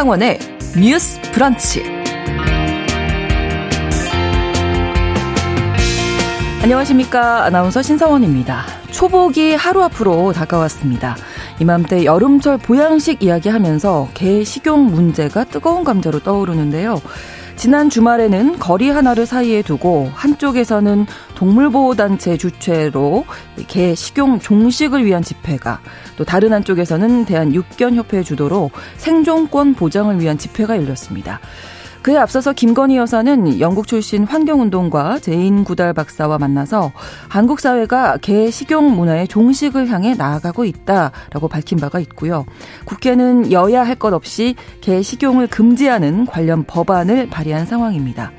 신성원의 뉴스 브런치. 안녕하십니까. 아나운서 신성원입니다. 초복이 하루 앞으로 다가왔습니다. 이맘때 여름철 보양식 이야기하면서 개 식용 문제가 뜨거운 감자로 떠오르는데요. 지난 주말에는 거리 하나를 사이에 두고 한쪽에서는 동물보호단체 주최로 개 식용 종식을 위한 집회가 또 다른 한쪽에서는 대한육견협회 주도로 생존권 보장을 위한 집회가 열렸습니다. 그에 앞서서 김건희 여사는 영국 출신 환경운동가 제인 구달 박사와 만나서 한국 사회가 개 식용 문화의 종식을 향해 나아가고 있다라고 밝힌 바가 있고요. 국회는 여야 할 것 없이 개 식용을 금지하는 관련 법안을 발의한 상황입니다.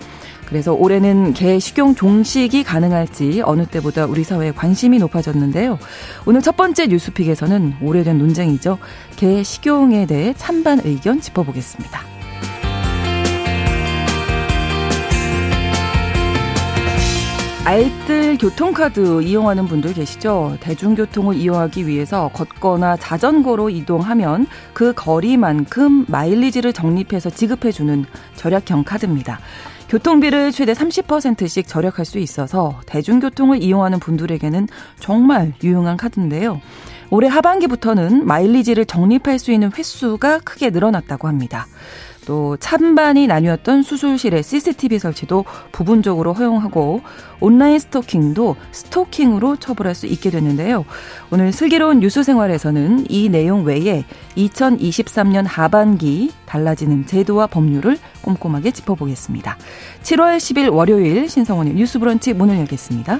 그래서 올해는 개 식용 종식이 가능할지 어느 때보다 우리 사회에 관심이 높아졌는데요. 오늘 첫 번째 뉴스픽에서는 오래된 논쟁이죠. 개 식용에 대해 찬반 의견 짚어보겠습니다. 알뜰 교통카드 이용하는 분들 계시죠? 대중교통을 이용하기 위해서 걷거나 자전거로 이동하면 그 거리만큼 마일리지를 적립해서 지급해주는 절약형 카드입니다. 교통비를 최대 30%씩 절약할 수 있어서 대중교통을 이용하는 분들에게는 정말 유용한 카드인데요. 올해 하반기부터는 마일리지를 적립할 수 있는 횟수가 크게 늘어났다고 합니다. 또 찬반이 나뉘었던 수술실의 CCTV 설치도 부분적으로 허용하고 온라인 스토킹도 스토킹으로 처벌할 수 있게 됐는데요. 오늘 슬기로운 뉴스 생활에서는 이 내용 외에 2023년 하반기 달라지는 제도와 법률을 꼼꼼하게 짚어보겠습니다. 7월 10일 월요일 신성원의 뉴스 브런치 문을 열겠습니다.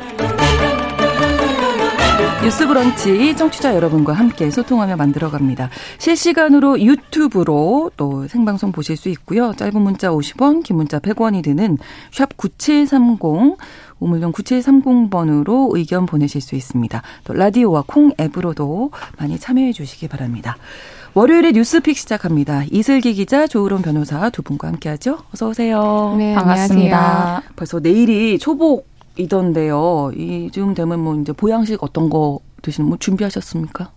뉴스 브런치 청취자 여러분과 함께 소통하며 만들어갑니다. 실시간으로 유튜브로 또 생방송 보실 수 있고요. 짧은 문자 50원, 긴 문자 100원이 드는 샵 9730, 우물정 9730번으로 의견 보내실 수 있습니다. 또 라디오와 콩 앱으로도 많이 참여해 주시기 바랍니다. 월요일에 뉴스픽 시작합니다. 이슬기 기자, 조으론 변호사 두 분과 함께하죠. 어서 오세요. 네, 반갑습니다. 안녕하세요. 벌써 내일이 초복 이던데요. 이쯤 되면 뭐 이제 보양식 어떤 거 드시는 뭐 준비하셨습니까?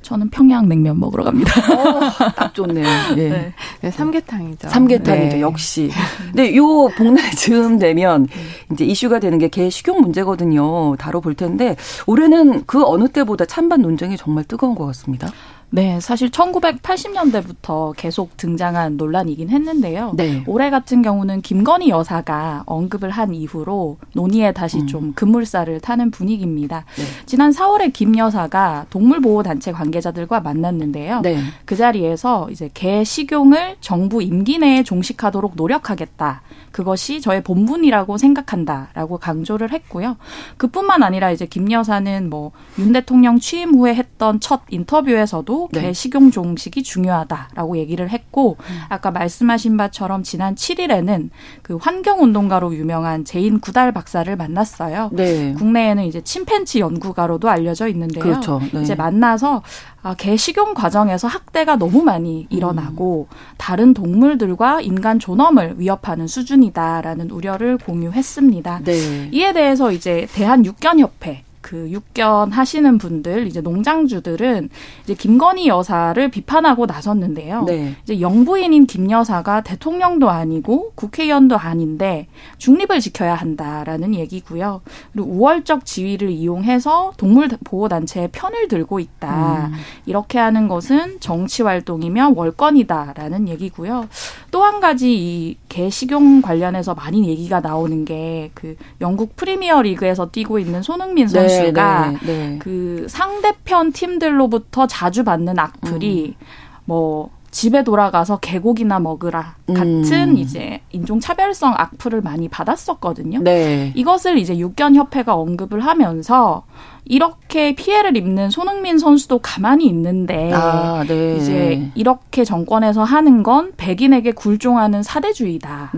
저는 평양 냉면 먹으러 갑니다. 어, 딱 좋네요. 예. 네. 네, 삼계탕이죠. 삼계탕이죠, 네. 역시. 근데 요 복날 즈음 되면 이제 이슈가 되는 게 개 식용 문제거든요. 다뤄볼 텐데 올해는 그 어느 때보다 찬반 논쟁이 정말 뜨거운 것 같습니다. 네, 사실 1980년대부터 계속 등장한 논란이긴 했는데요. 네. 올해 같은 경우는 김건희 여사가 언급을 한 이후로 논의에 다시 음. 좀 급물살을 타는 분위기입니다. 네. 지난 4월에 김 여사가 동물보호단체 관계자들과 만났는데요. 네. 그 자리에서 이제 개 식용을 정부 임기 내에 종식하도록 노력하겠다. 그것이 저의 본분이라고 생각한다라고 강조를 했고요. 그뿐만 아니라 이제 김 여사는 뭐 윤 대통령 취임 후에 했던 첫 인터뷰에서도 네. 개 식용 종식이 중요하다라고 얘기를 했고 음. 아까 말씀하신 바처럼 지난 7일에는 그 환경 운동가로 유명한 제인 구달 박사를 만났어요. 네. 국내에는 이제 침팬치 연구가로도 알려져 있는데요. 그렇죠. 네. 이제 만나서 아, 개 식용 과정에서 학대가 너무 많이 일어나고 음. 다른 동물들과 인간 존엄을 위협하는 수준이다라는 우려를 공유했습니다. 네. 이에 대해서 이제 대한 육견협회 그 육견 하시는 분들 이제 농장주들은 이제 김건희 여사를 비판하고 나섰는데요. 네. 이제 영부인인 김 여사가 대통령도 아니고 국회의원도 아닌데 중립을 지켜야 한다라는 얘기고요. 그리고 우월적 지위를 이용해서 동물 보호 단체의 편을 들고 있다. 음. 이렇게 하는 것은 정치 활동이며 월권이다라는 얘기고요. 또 한 가지 이 개 식용 관련해서 많이 얘기가 나오는 게 그 영국 프리미어 리그에서 뛰고 있는 손흥민 선수 네. 선수가 네, 네, 네. 그 상대편 팀들로부터 자주 받는 악플이 음. 뭐 집에 돌아가서 개고기나 먹으라 같은 음. 이제 인종 차별성 악플을 많이 받았었거든요. 네. 이것을 이제 육견 협회가 언급을 하면서 이렇게 피해를 입는 손흥민 선수도 가만히 있는데 아, 네. 이제 이렇게 정권에서 하는 건 백인에게 굴종하는 사대주의다라고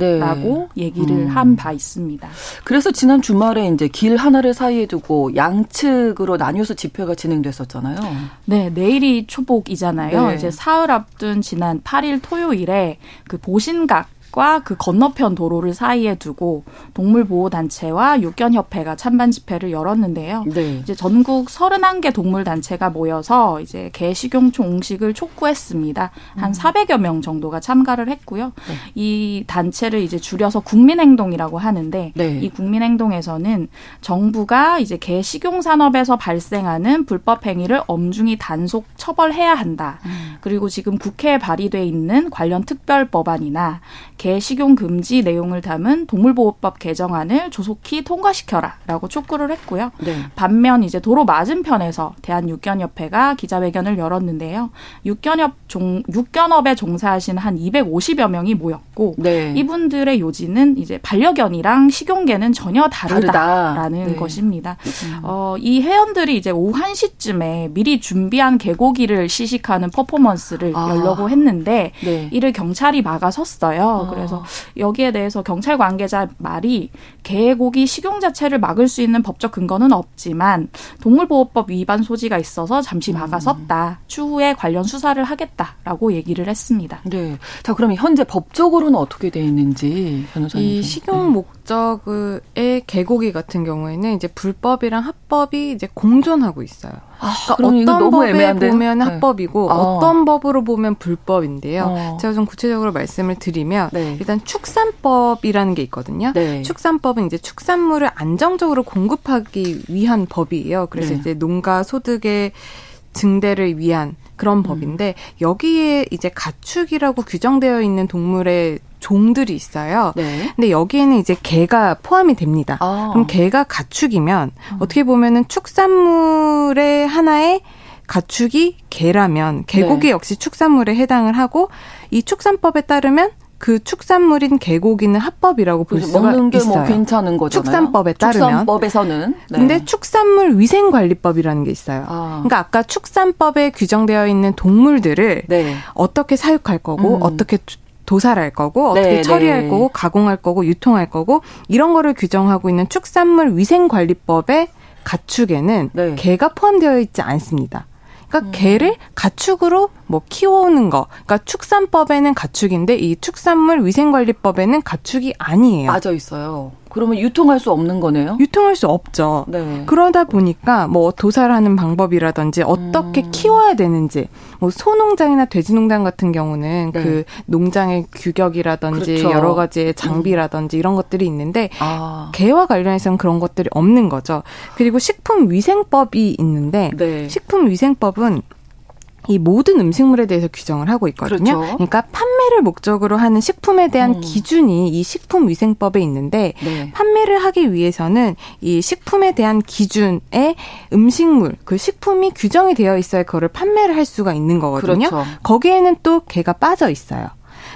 네. 얘기를 음. 한바 있습니다. 그래서 지난 주말에 이제 길 하나를 사이에 두고 양측으로 나뉘어서 집회가 진행됐었잖아요. 네, 내일이 초복이잖아요. 네. 이제 사흘 앞둔 지난 8일 토요일에 그 보신각 과그 건너편 도로를 사이에 두고 동물 보호 단체와 육견협회가 찬반 집회를 열었는데요. 네. 이제 전국 31개 동물 단체가 모여서 이제 개 식용 종식을 촉구했습니다. 한 음. 400여 명 정도가 참가를 했고요. 네. 이 단체를 이제 줄여서 국민행동이라고 하는데 네. 이 국민행동에서는 정부가 이제 개 식용 산업에서 발생하는 불법 행위를 엄중히 단속 처벌해야 한다. 음. 그리고 지금 국회에 발의돼 있는 관련 특별 법안이나 개 식용 금지 내용을 담은 동물보호법 개정안을 조속히 통과시켜라라고 촉구를 했고요. 네. 반면 이제 도로 맞은편에서 대한육견협회가 기자회견을 열었는데요. 육견협 종 육견업에 종사하신 한 250여 명이 모였고 네. 이분들의 요지는 이제 반려견이랑 식용개는 전혀 다르다라는 다르다. 네. 것입니다. 음. 어, 이 회원들이 이제 오후 1시쯤에 미리 준비한 개고기를 시식하는 퍼포먼스를 아. 열려고 했는데 네. 이를 경찰이 막아섰어요. 그래서 여기에 대해서 경찰 관계자 말이 개고기 식용 자체를 막을 수 있는 법적 근거는 없지만 동물보호법 위반 소지가 있어서 잠시 막아섰다. 추후에 관련 수사를 하겠다라고 얘기를 했습니다. 네. 자, 그러면 현재 법적으로는 어떻게 돼 있는지 변호사님. 이 식용 네. 목적의 개고기 같은 경우에는 이제 불법이랑 합법이 이제 공존하고 있어요. 아, 그러니까 어떤 법에 애매한데? 보면 네. 합법이고 아. 어떤 법으로 보면 불법인데요. 어. 제가 좀 구체적으로 말씀을 드리면 네. 일단 축산법이라는 게 있거든요. 네. 축산법은 이제 축산물을 안정적으로 공급하기 위한 법이에요. 그래서 네. 이제 농가 소득의 증대를 위한 그런 음. 법인데 여기에 이제 가축이라고 규정되어 있는 동물의 종들이 있어요. 네. 근데 여기에는 이제 개가 포함이 됩니다. 아. 그럼 개가 가축이면 음. 어떻게 보면은 축산물의 하나의 가축이 개라면 개고기 네. 역시 축산물에 해당을 하고 이 축산법에 따르면 그 축산물인 개고기는 합법이라고 볼 수가 먹는 게뭐 있어요. 괜찮은 거잖아요. 축산법에 따르면. 축산법에서는. 네. 근데 축산물 위생관리법이라는 게 있어요. 아. 그러니까 아까 축산법에 규정되어 있는 동물들을 네. 어떻게 사육할 거고 음. 어떻게 도살할 거고 어떻게 네, 처리할 네. 거고 가공할 거고 유통할 거고 이런 거를 규정하고 있는 축산물 위생관리법의 가축에는 네. 개가 포함되어 있지 않습니다. 그러니까 음. 개를 가축으로 뭐 키워오는 거. 그러니까 축산법에는 가축인데 이 축산물 위생관리법에는 가축이 아니에요. 맞아 있어요. 그러면 유통할 수 없는 거네요? 유통할 수 없죠. 네. 그러다 보니까 뭐 도살하는 방법이라든지 어떻게 음. 키워야 되는지 뭐 소농장이나 돼지농장 같은 경우는 네. 그 농장의 규격이라든지 그렇죠. 여러 가지의 장비라든지 음. 이런 것들이 있는데 아. 개와 관련해서는 그런 것들이 없는 거죠. 그리고 식품위생법이 있는데 네. 식품위생법은 이 모든 음식물에 대해서 규정을 하고 있거든요. 그렇죠. 그러니까 판매를 목적으로 하는 식품에 대한 음. 기준이 이 식품위생법에 있는데 네. 판매를 하기 위해서는 이 식품에 대한 기준에 음식물 그 식품이 규정이 되어 있어야 그거를 판매를 할 수가 있는 거거든요. 그렇죠. 거기에는 또 개가 빠져 있어요.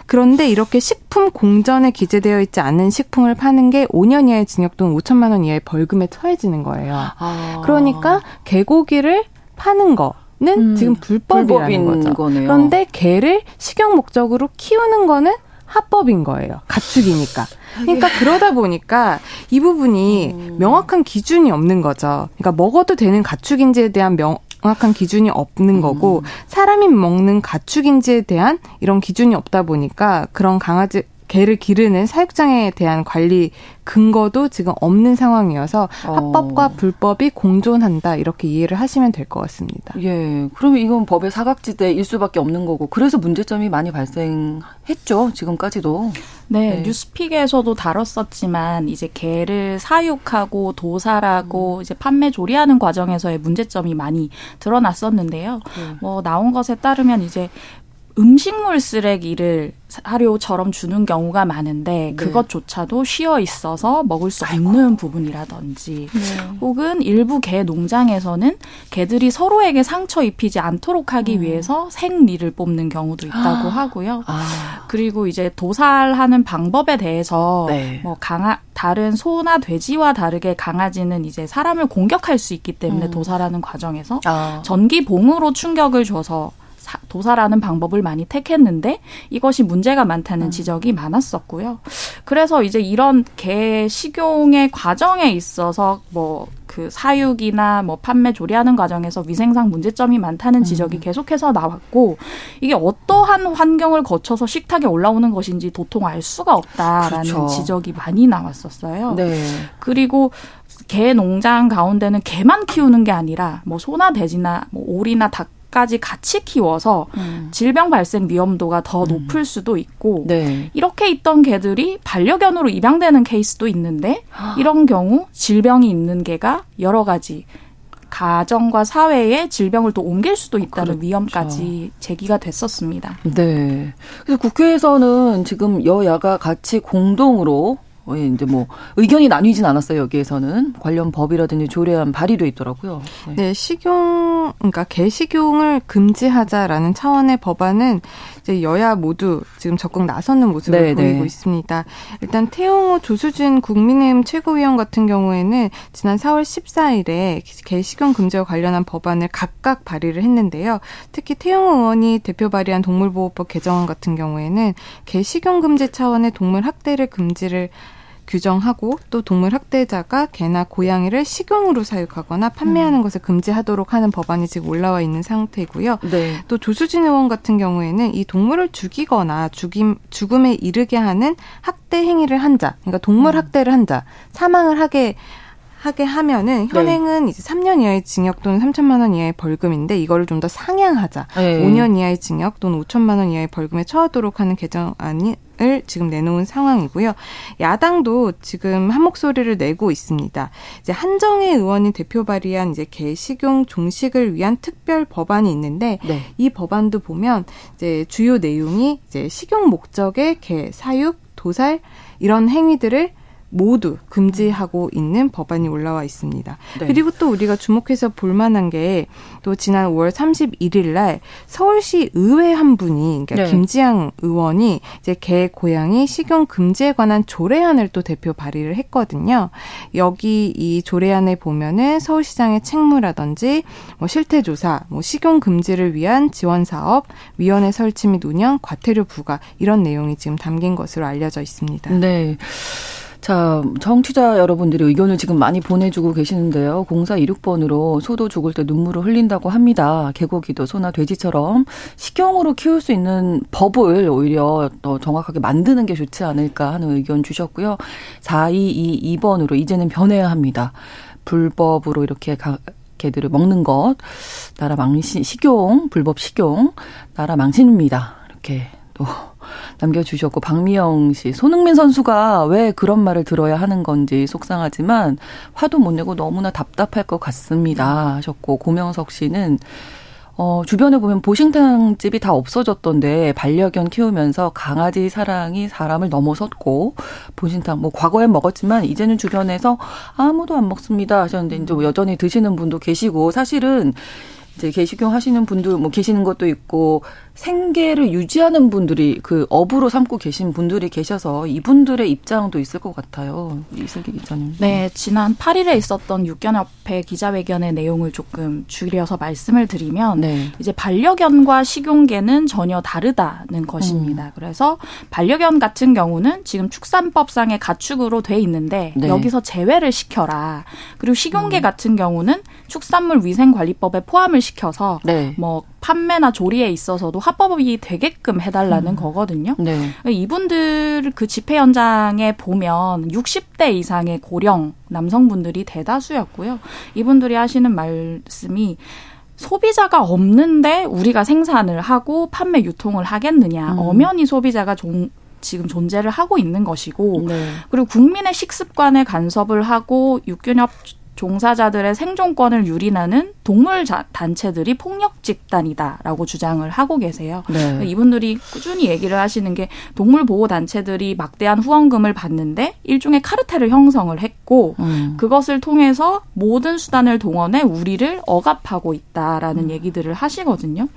그런데 이렇게 식품 공전에 기재되어 있지 않은 식품을 파는 게 5년 이하의 징역 또는 5천만 원 이하의 벌금에 처해지는 거예요. 아. 그러니까 개고기를 파는 거는 음, 지금 불법이라는 거죠. 거네요. 그런데 개를 식용 목적으로 키우는 거는 합법인 거예요. 가축이니까. 그러니까 그러다 보니까 이 부분이 음. 명확한 기준이 없는 거죠. 그러니까 먹어도 되는 가축인지에 대한 명, 명확한 기준이 없는 거고 음. 사람이 먹는 가축인지에 대한 이런 기준이 없다 보니까 그런 강아지 개를 기르는 사육장에 대한 관리 근거도 지금 없는 상황이어서 어. 합법과 불법이 공존한다 이렇게 이해를 하시면 될 것 같습니다. 예. 그러면 이건 법의 사각지대일 수밖에 없는 거고 그래서 문제점이 많이 발생했죠. 지금까지도. 네, 네, 뉴스픽에서도 다뤘었지만 이제 개를 사육하고 도살하고 음. 이제 판매 조리하는 과정에서의 문제점이 많이 드러났었는데요. 네. 뭐 나온 것에 따르면 이제 음식물 쓰레기를 사료처럼 주는 경우가 많은데 네. 그것조차도 쉬어 있어서 먹을 수 없는 아이고. 부분이라든지 네. 혹은 일부 개 농장에서는 개들이 서로에게 상처 입히지 않도록 하기 음. 위해서 생리를 뽑는 경우도 있다고 아. 하고요. 아. 그리고 이제 도살하는 방법에 대해서 네. 뭐 강아 다른 소나 돼지와 다르게 강아지는 이제 사람을 공격할 수 있기 때문에 음. 도살하는 과정에서 아. 전기 봉으로 충격을 줘서 도살하는 방법을 많이 택했는데 이것이 문제가 많다는 음. 지적이 많았었고요. 그래서 이제 이런 개 식용의 과정에 있어서 뭐그 사육이나 뭐 판매 조리하는 과정에서 위생상 문제점이 많다는 지적이 음. 계속해서 나왔고 이게 어떠한 환경을 거쳐서 식탁에 올라오는 것인지 도통 알 수가 없다라는 그렇죠. 지적이 많이 나왔었어요. 네. 그리고 개 농장 가운데는 개만 키우는 게 아니라 뭐 소나 돼지나 뭐 오리나 닭 까지 같이 키워서 음. 질병 발생 위험도가 더 음. 높을 수도 있고 네. 이렇게 있던 개들이 반려견으로 입양되는 케이스도 있는데 이런 경우 질병이 있는 개가 여러 가지 가정과 사회에 질병을 또 옮길 수도 있다는 그렇죠. 위험까지 제기가 됐었습니다. 네. 그래서 국회에서는 지금 여야가 같이 공동으로 어, 예, 이제 뭐 의견이 나뉘진 않았어요 여기에서는 관련 법이라든지 조례안 발의돼 있더라고요. 네. 네, 식용 그러니까 개식용을 금지하자라는 차원의 법안은 이제 여야 모두 지금 적극 나서는 모습을 네, 네. 보이고 네. 있습니다. 일단 태용호 조수진 국민의힘 최고위원 같은 경우에는 지난 4월 14일에 개식용 금지와 관련한 법안을 각각 발의를 했는데요. 특히 태용호 의원이 대표 발의한 동물보호법 개정안 같은 경우에는 개식용 금지 차원의 동물 학대를 금지를 규정하고 또 동물 학대자가 개나 고양이를 식용으로 사육하거나 판매하는 음. 것을 금지하도록 하는 법안이 지금 올라와 있는 상태고요. 네. 또 조수진 의원 같은 경우에는 이 동물을 죽이거나 죽임 죽음에 이르게 하는 학대 행위를 한 자, 그러니까 동물 음. 학대를 한 자, 사망을 하게 하게 하면은 네. 현행은 네. 이제 3년 이하의 징역 또는 3천만 원 이하의 벌금인데 이거를 좀 더 상향하자. 네. 5년 이하의 징역 또는 5천만 원 이하의 벌금에 처하도록 하는 개정안이 을 지금 내놓은 상황이고요. 야당도 지금 한 목소리를 내고 있습니다. 이제 한정혜 의원이 대표 발의한 이제 개식용 종식을 위한 특별 법안이 있는데 네. 이 법안도 보면 이제 주요 내용이 이제 식용 목적의 개 사육, 도살 이런 행위들을 모두 금지하고 있는 법안이 올라와 있습니다. 네. 그리고 또 우리가 주목해서 볼 만한 게 또 지난 5월 31일 날 서울시 의회 한 분이 그러니까 네. 김지양 의원이 이제 개 고양이 식용 금지에 관한 조례안을 또 대표 발의를 했거든요. 여기 이 조례안에 보면은 서울시장의 책무라든지 뭐 실태 조사, 뭐 식용 금지를 위한 지원 사업, 위원회 설치 및 운영, 과태료 부과 이런 내용이 지금 담긴 것으로 알려져 있습니다. 네. 자, 청취자 여러분들이 의견을 지금 많이 보내주고 계시는데요. 0426번으로 소도 죽을 때 눈물을 흘린다고 합니다. 개고기도 소나 돼지처럼 식용으로 키울 수 있는 법을 오히려 더 정확하게 만드는 게 좋지 않을까 하는 의견 주셨고요. 4222번으로 이제는 변해야 합니다. 불법으로 이렇게 가, 개들을 먹는 것, 나라 망신, 식용, 불법 식용, 나라 망신입니다. 이렇게 또 남겨주셨고 박미영 씨. 손흥민 선수가 왜 그런 말을 들어야 하는 건지 속상하지만 화도 못 내고 너무나 답답할 것 같습니다 하셨고 고명석 씨는 어, 주변에 보면 보신탕 집이 다 없어졌던데 반려견 키우면서 강아지 사랑이 사람을 넘어섰고 보신탕 뭐 과거엔 먹었지만 이제는 주변에서 아무도 안 먹습니다 하셨는데 이제 여전히 드시는 분도 계시고 사실은 이제 개식용 하시는 분들 뭐 계시는 것도 있고 생계를 유지하는 분들이 그 업으로 삼고 계신 분들이 계셔서 이분들의 입장도 있을 것 같아요. 이슬기 기자님. 네, 지난 8일에 있었던 육견협회 기자회견의 내용을 조금 줄여서 말씀을 드리면 네. 이제 반려견과 식용개는 전혀 다르다는 것입니다. 음. 그래서 반려견 같은 경우는 지금 축산법상의 가축으로 돼 있는데 네. 여기서 제외를 시켜라. 그리고 식용개 음. 같은 경우는 축산물 위생관리법에 포함을 시켜서 네. 뭐 판매나 조리에 있어서도 합법이 되게끔 해달라는 음. 거거든요. 네. 이분들 그 집회 현장에 보면 60대 이상의 고령 남성분들이 대다수였고요. 이분들이 하시는 말씀이 소비자가 없는데 우리가 생산을 하고 판매 유통을 하겠느냐. 음. 엄연히 소비자가 종, 지금 존재를 하고 있는 것이고 네. 그리고 국민의 식습관에 간섭을 하고 육균협 종사자들의 생존권을 유린하는 동물 단체들이 폭력 집단이다라고 주장을 하고 계세요. 네. 이분들이 꾸준히 얘기를 하시는 게 동물 보호 단체들이 막대한 후원금을 받는데 일종의 카르텔을 형성을 했고 음. 그것을 통해서 모든 수단을 동원해 우리를 억압하고 있다라는 음. 얘기들을 하시거든요.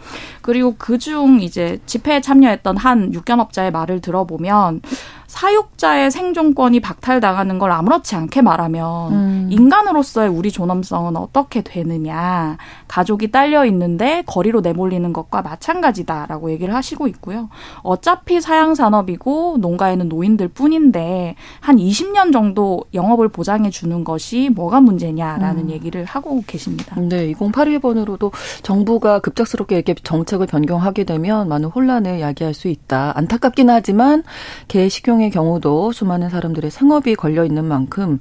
그리고 그중 이제 집회에 참여했던 한 육견업자의 말을 들어보면 사육자의 생존권이 박탈당하는 걸 아무렇지 않게 말하면 음. 인간으로서의 우리 존엄성은 어떻게 되느냐. 가족이 딸려 있는데 거리로 내몰리는 것과 마찬가지다라고 얘기를 하시고 있고요. 어차피 사양 산업이고 농가에는 노인들 뿐인데 한 20년 정도 영업을 보장해 주는 것이 뭐가 문제냐라는 음. 얘기를 하고 계십니다. 네, 2082번으로도 정부가 급작스럽게 이렇게 정책을 변경하게 되면 많은 혼란을 야기할 수 있다. 안타깝긴 하지만 개 식용 대통령의 경우도 수많은 사람들의 생업이 걸려 있는 만큼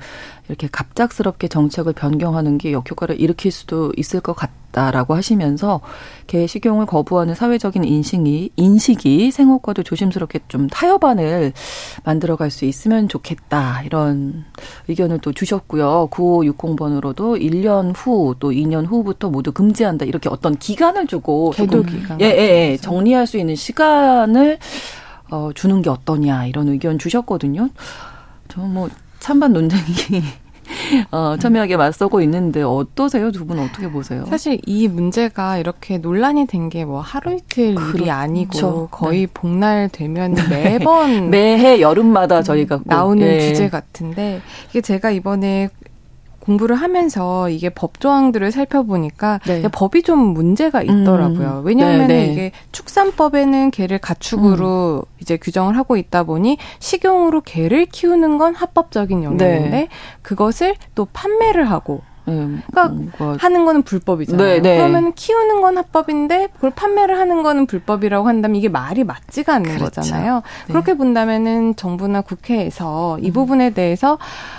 이렇게 갑작스럽게 정책을 변경하는 게 역효과를 일으킬 수도 있을 것 같다라고 하시면서 개 식용을 거부하는 사회적인 인식이 인식이 생업과도 조심스럽게 좀 타협안을 만들어갈 수 있으면 좋겠다. 이런 의견을 또 주셨고요. 9560번으로도 1년 후 또 2년 후부터 모두 금지한다. 이렇게 어떤 기간을 주고 계도 기간. 예, 예, 예. 정리할 수 있는 시간을 어, 주는 게 어떠냐 이런 의견 주셨거든요. 저 뭐 찬반 논쟁이 어, 첨예하게 맞서고 있는데 어떠세요? 두 분 어떻게 보세요? 사실 이 문제가 이렇게 논란이 된 게 뭐 하루 이틀 그렇죠. 일이 아니고 거의 네. 복날 되면 매번 매해 여름마다 저희가 나오는 네. 주제 같은데 이게 제가 이번에 공부를 하면서 이게 법 조항들을 살펴보니까 네. 법이 좀 문제가 있더라고요. 음. 왜냐하면 네, 네. 이게 축산법에는 개를 가축으로 음. 이제 규정을 하고 있다 보니 식용으로 개를 키우는 건 합법적인 영역인데 네. 그것을 또 판매를 하고 네, 그러니까 뭔가... 하는 거는 불법이잖아요. 네, 네. 그러면 키우는 건 합법인데 그걸 판매를 하는 거는 불법이라고 한다면 이게 말이 맞지가 않는 그렇죠. 거잖아요. 네. 그렇게 본다면은 정부나 국회에서 이 음. 부분에 대해서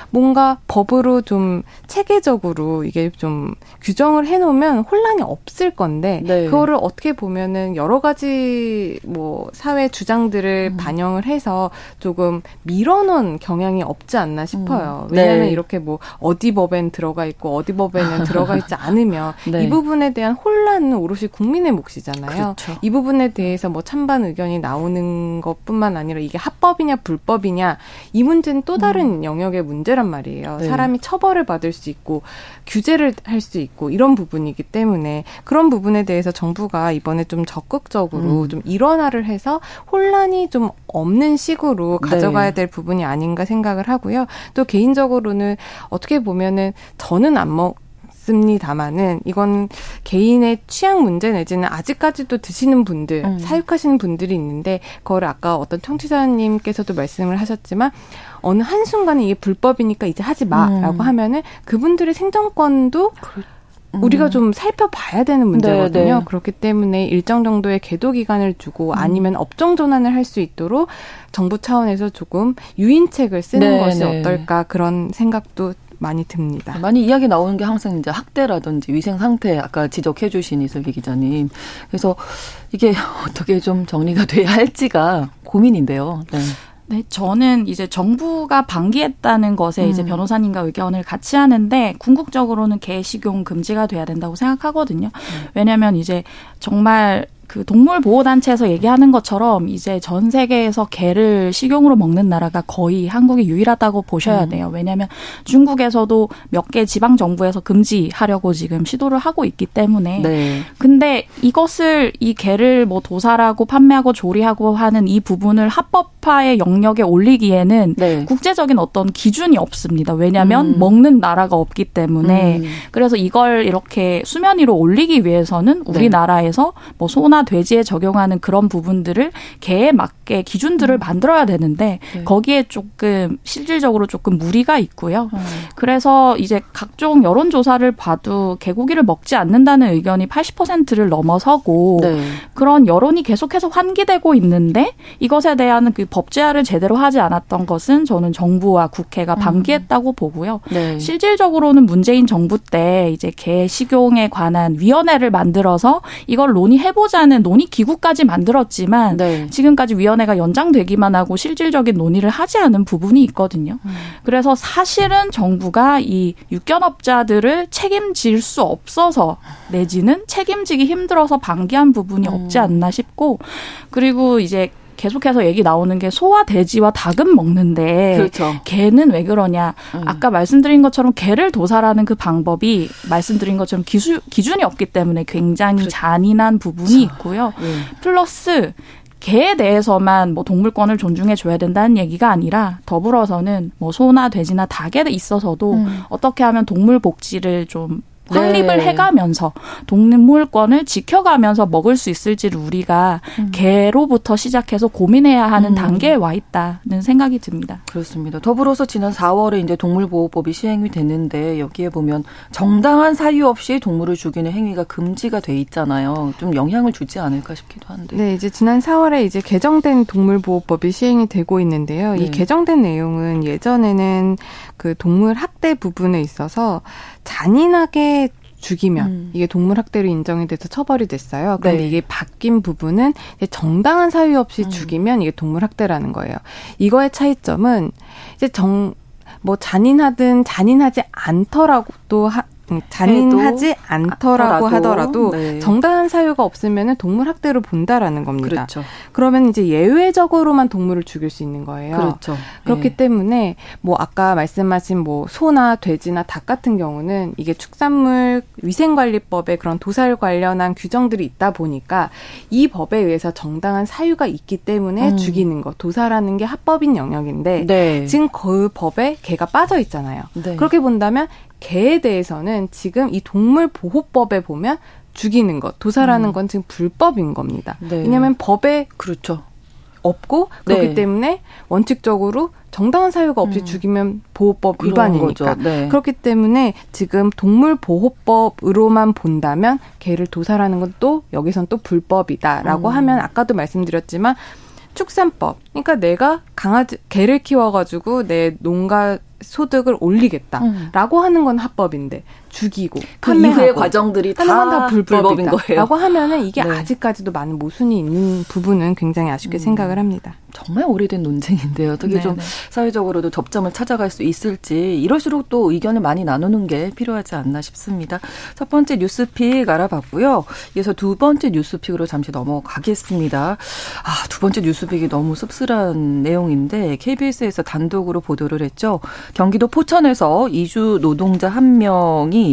뭔가 법으로 좀 체계적으로 이게 좀 규정을 해놓으면 혼란이 없을 건데 네. 그거를 어떻게 보면은 여러 가지 뭐 사회 주장들을 음. 반영을 해서 조금 밀어놓은 경향이 없지 않나 싶어요. 음. 왜냐하면 네. 이렇게 뭐 어디 법엔 들어가 있고 어디 법에는 들어가 있지 않으면 네. 이 부분에 대한 혼란은 오롯이 국민의 몫이잖아요. 그렇죠. 이 부분에 대해서 뭐 찬반 의견이 나오는 것뿐만 아니라 이게 합법이냐 불법이냐 이 문제는 또 다른 음. 영역의 문제 란 말이에요. 네. 사람이 처벌을 받을 수 있고 규제를 할 수 있고 이런 부분이기 때문에 그런 부분에 대해서 정부가 이번에 좀 적극적으로 음. 좀 일원화를 해서 혼란이 좀 없는 식으로 네. 가져가야 될 부분이 아닌가 생각을 하고요. 또 개인적으로는 어떻게 보면은 저는 안 먹, 습니다마는 이건 개인의 취향 문제 내지는 아직까지도 드시는 분들, 음. 사육하시는 분들이 있는데 그걸 아까 어떤 청취자님께서도 말씀을 하셨지만 어느 한순간에 이게 불법이니까 이제 하지 마라고 음. 하면은 그분들의 생존권도 그 우리가 음. 좀 살펴봐야 되는 문제거든요. 네, 네. 그렇기 때문에 일정 정도의 계도 기간을 두고 음. 아니면 업종 전환을 할 수 있도록 정부 차원에서 조금 유인책을 쓰는 네, 것이 네. 어떨까 그런 생각도 많이 듭니다. 많이 이야기 나오는 게 항상 이제 학대라든지 위생 상태 아까 지적해 주신 이슬기 기자님. 그래서 이게 어떻게 좀 정리가 돼야 할지가 고민인데요. 네. 네, 저는 이제 정부가 방기했다는 것에 음. 이제 변호사님과 의견을 같이 하는데 궁극적으로는 개식용 금지가 돼야 된다고 생각하거든요. 음. 왜냐하면 이제 정말 그 동물 보호 단체에서 얘기하는 것처럼 이제 전 세계에서 개를 식용으로 먹는 나라가 거의 한국이 유일하다고 보셔야 음. 돼요. 왜냐하면 중국에서도 몇 개 지방 정부에서 금지하려고 지금 시도를 하고 있기 때문에. 네. 근데 이것을 이 개를 뭐 도살하고 판매하고 조리하고 하는 이 부분을 합법화의 영역에 올리기에는 네. 국제적인 어떤 기준이 없습니다. 왜냐하면 음. 먹는 나라가 없기 때문에. 음. 그래서 이걸 이렇게 수면 위로 올리기 위해서는 우리나라에서 네. 뭐 소나 소나 돼지에 적용하는 그런 부분들을 개에 맞게 기준들을 음. 만들어야 되는데 네. 거기에 조금 실질적으로 조금 무리가 있고요. 음. 그래서 이제 각종 여론 조사를 봐도 개고기를 먹지 않는다는 의견이 80%를 넘어서고 네. 그런 여론이 계속해서 환기되고 있는데 이것에 대한 그 법제화를 제대로 하지 않았던 것은 저는 정부와 국회가 음. 방기했다고 보고요. 네. 실질적으로는 문재인 정부 때 이제 개 식용에 관한 위원회를 만들어서 이걸 논의해보자 위원회는 논의 기구까지 만들었지만 네. 지금까지 위원회가 연장되기만 하고 실질적인 논의를 하지 않은 부분이 있거든요. 음. 그래서 사실은 정부가 이 육견업자들을 책임질 수 없어서 내지는 책임지기 힘들어서 방기한 부분이 없지 음. 않나 싶고 그리고 이제 계속해서 얘기 나오는 게 소와 돼지와 닭은 먹는데 그렇죠. 개는 왜 그러냐? 음. 아까 말씀드린 것처럼 개를 도살하는 그 방법이 말씀드린 것처럼 기수, 기준이 없기 때문에 굉장히 그렇죠. 잔인한 부분이 있고요. 음. 플러스 개에 대해서만 뭐 동물권을 존중해 줘야 된다는 얘기가 아니라 더불어서는 뭐 소나 돼지나 닭에 있어서도 음. 어떻게 하면 동물 복지를 좀 확립을 네. 해가면서 동물권을 지켜가면서 먹을 수 있을지를 우리가 음. 개로부터 시작해서 고민해야 하는 음. 단계에 와 있다는 생각이 듭니다. 그렇습니다. 더불어서 지난 4월에 이제 동물보호법이 시행이 됐는데 여기에 보면 정당한 사유 없이 동물을 죽이는 행위가 금지가 돼 있잖아요. 좀 영향을 주지 않을까 싶기도 한데. 네, 이제 지난 4월에 이제 개정된 동물보호법이 시행이 되고 있는데요. 네. 이 개정된 내용은 예전에는 그 동물 학대 부분에 있어서 잔인하게 죽이면 음. 이게 동물 학대로 인정이 돼서 처벌이 됐어요. 그런데 네. 이게 바뀐 부분은 정당한 사유 없이 음. 죽이면 이게 동물 학대라는 거예요. 이거의 차이점은 이제 정 뭐 잔인하든 잔인하지 않더라도 하, 음, 잔인하지 않더라고 하더라도 네. 정당한 사유가 없으면 동물 학대로 본다라는 겁니다. 그렇죠. 그러면 이제 예외적으로만 동물을 죽일 수 있는 거예요. 그렇죠. 그렇기 네. 때문에 뭐 아까 말씀하신 뭐 소나 돼지나 닭 같은 경우는 이게 축산물 위생관리법에 그런 도살 관련한 규정들이 있다 보니까 이 법에 의해서 정당한 사유가 있기 때문에 음. 죽이는 것 도살하는 게 합법인 영역인데 네. 지금 그 법에 개가 빠져 있잖아요. 네. 그렇게 본다면 개에 대해서는 지금 이 동물보호법에 보면 죽이는 것, 도살하는 음. 건 지금 불법인 겁니다. 네. 왜냐하면 법에 그렇죠. 없고 그렇기 네. 때문에 원칙적으로 정당한 사유가 없이 음. 죽이면 보호법 위반이니까 네. 그렇기 때문에 지금 동물보호법으로만 본다면 개를 도살하는 건 또 여기선 또 불법이다라고 음. 하면 아까도 말씀드렸지만 축산법 그러니까 내가 강아지 개를 키워가지고 내 농가 소득을 올리겠다라고 음. 하는 건 합법인데 죽이고 그 이후의 과정들이 다, 다 불법인 거예요. 라고 하면은 이게 네. 아직까지도 많은 모순이 있는 부분은 굉장히 아쉽게 음. 생각을 합니다. 정말 오래된 논쟁인데요. 어떻게 네네. 좀 네. 사회적으로도 접점을 찾아갈 수 있을지 이럴수록 또 의견을 많이 나누는 게 필요하지 않나 싶습니다. 첫 번째 뉴스픽 알아봤고요. 이어서 두 번째 뉴스픽으로 잠시 넘어가겠습니다. 아, 두 번째 뉴스픽이 너무 씁쓸한 내용인데 KBS에서 단독으로 보도를 했죠. 경기도 포천에서 이주 노동자 한 명이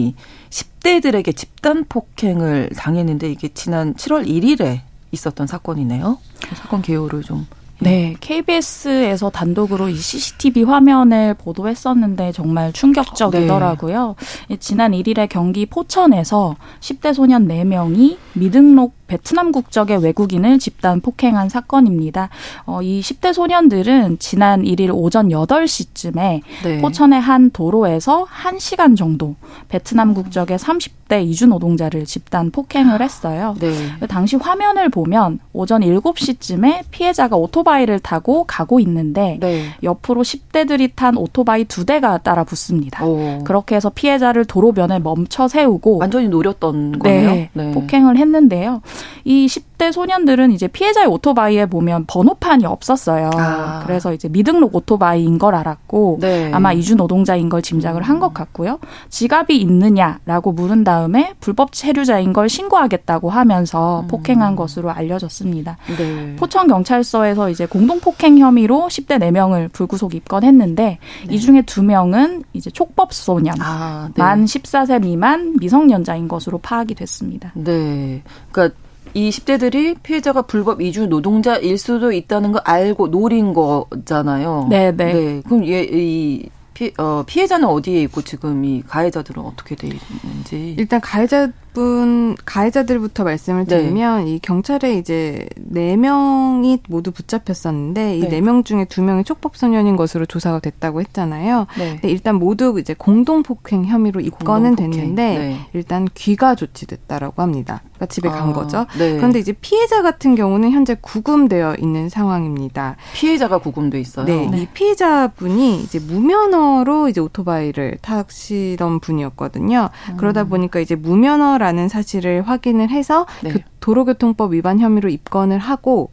10대들에게 집단 폭행을 당했는데 이게 지난 7월 1일에 있었던 사건이네요. 사건 개요를 좀 네, KBS에서 단독으로 이 CCTV 화면을 보도했었는데 정말 충격적이더라고요. 네. 지난 1일에 경기 포천에서 10대 소년 4명이 미등록 베트남 국적의 외국인을 집단 폭행한 사건입니다. 어, 이 10대 소년들은 지난 1일 오전 8시쯤에 네. 포천의 한 도로에서 1시간 정도 베트남 국적의 30대 이주 노동자를 집단 폭행을 했어요. 네. 당시 화면을 보면 오전 7시쯤에 피해자가 오토바이를 타고 가고 있는데 네. 옆으로 10대들이 탄 오토바이 두 대가 따라 붙습니다. 오. 그렇게 해서 피해자를 도로변에 멈춰 세우고 완전히 노렸던 거네요. 네, 네. 폭행을 했는데요. 이 10대 소년들은 이제 피해자의 오토바이에 보면 번호판이 없었어요. 아. 그래서 이제 미등록 오토바이인 걸 알았고 네. 아마 이주 노동자인 걸 짐작을 한 것 같고요. 지갑이 있느냐라고 물은 다음에 불법 체류자인 걸 신고하겠다고 하면서 음. 폭행한 것으로 알려졌습니다. 네. 포천 경찰서에서 이제 공동 폭행 혐의로 10대 4명을 불구속 입건했는데 네. 이 중에 2명은 이제 촉법 소년 아, 네. 만 14세 미만 미성년자인 것으로 파악이 됐습니다. 네. 그러니까 이 10대들이 피해자가 불법 이주 노동자일 수도 있다는 걸 알고 노린 거잖아요. 네, 네. 네. 그럼 얘, 이 피, 어, 피해자는 어디에 있고 지금 이 가해자들은 어떻게 돼 있는지. 일단 가해자 분 가해자들부터 말씀을 네. 드리면 네. 이 경찰에 이제 네 명이 모두 붙잡혔었는데 이 네명 네 중에 두 명이 촉법 소년인 것으로 조사가 됐다고 했잖아요. 네. 근 일단 모두 이제 공동 폭행 혐의로 입건은 됐는데 네. 일단 귀가 조치됐다라고 합니다. 그러니까 집에 간 아, 거죠. 네. 그런데 이제 피해자 같은 경우는 현재 구금되어 있는 상황입니다. 피해자가 구금돼 있어요. 네, 이 피해자분이 이제 무면허로 이제 오토바이를 타시던 분이었거든요. 음. 그러다 보니까 이제 무면허 라는 사실을 확인을 해서 네. 도로교통법 위반 혐의로 입건을 하고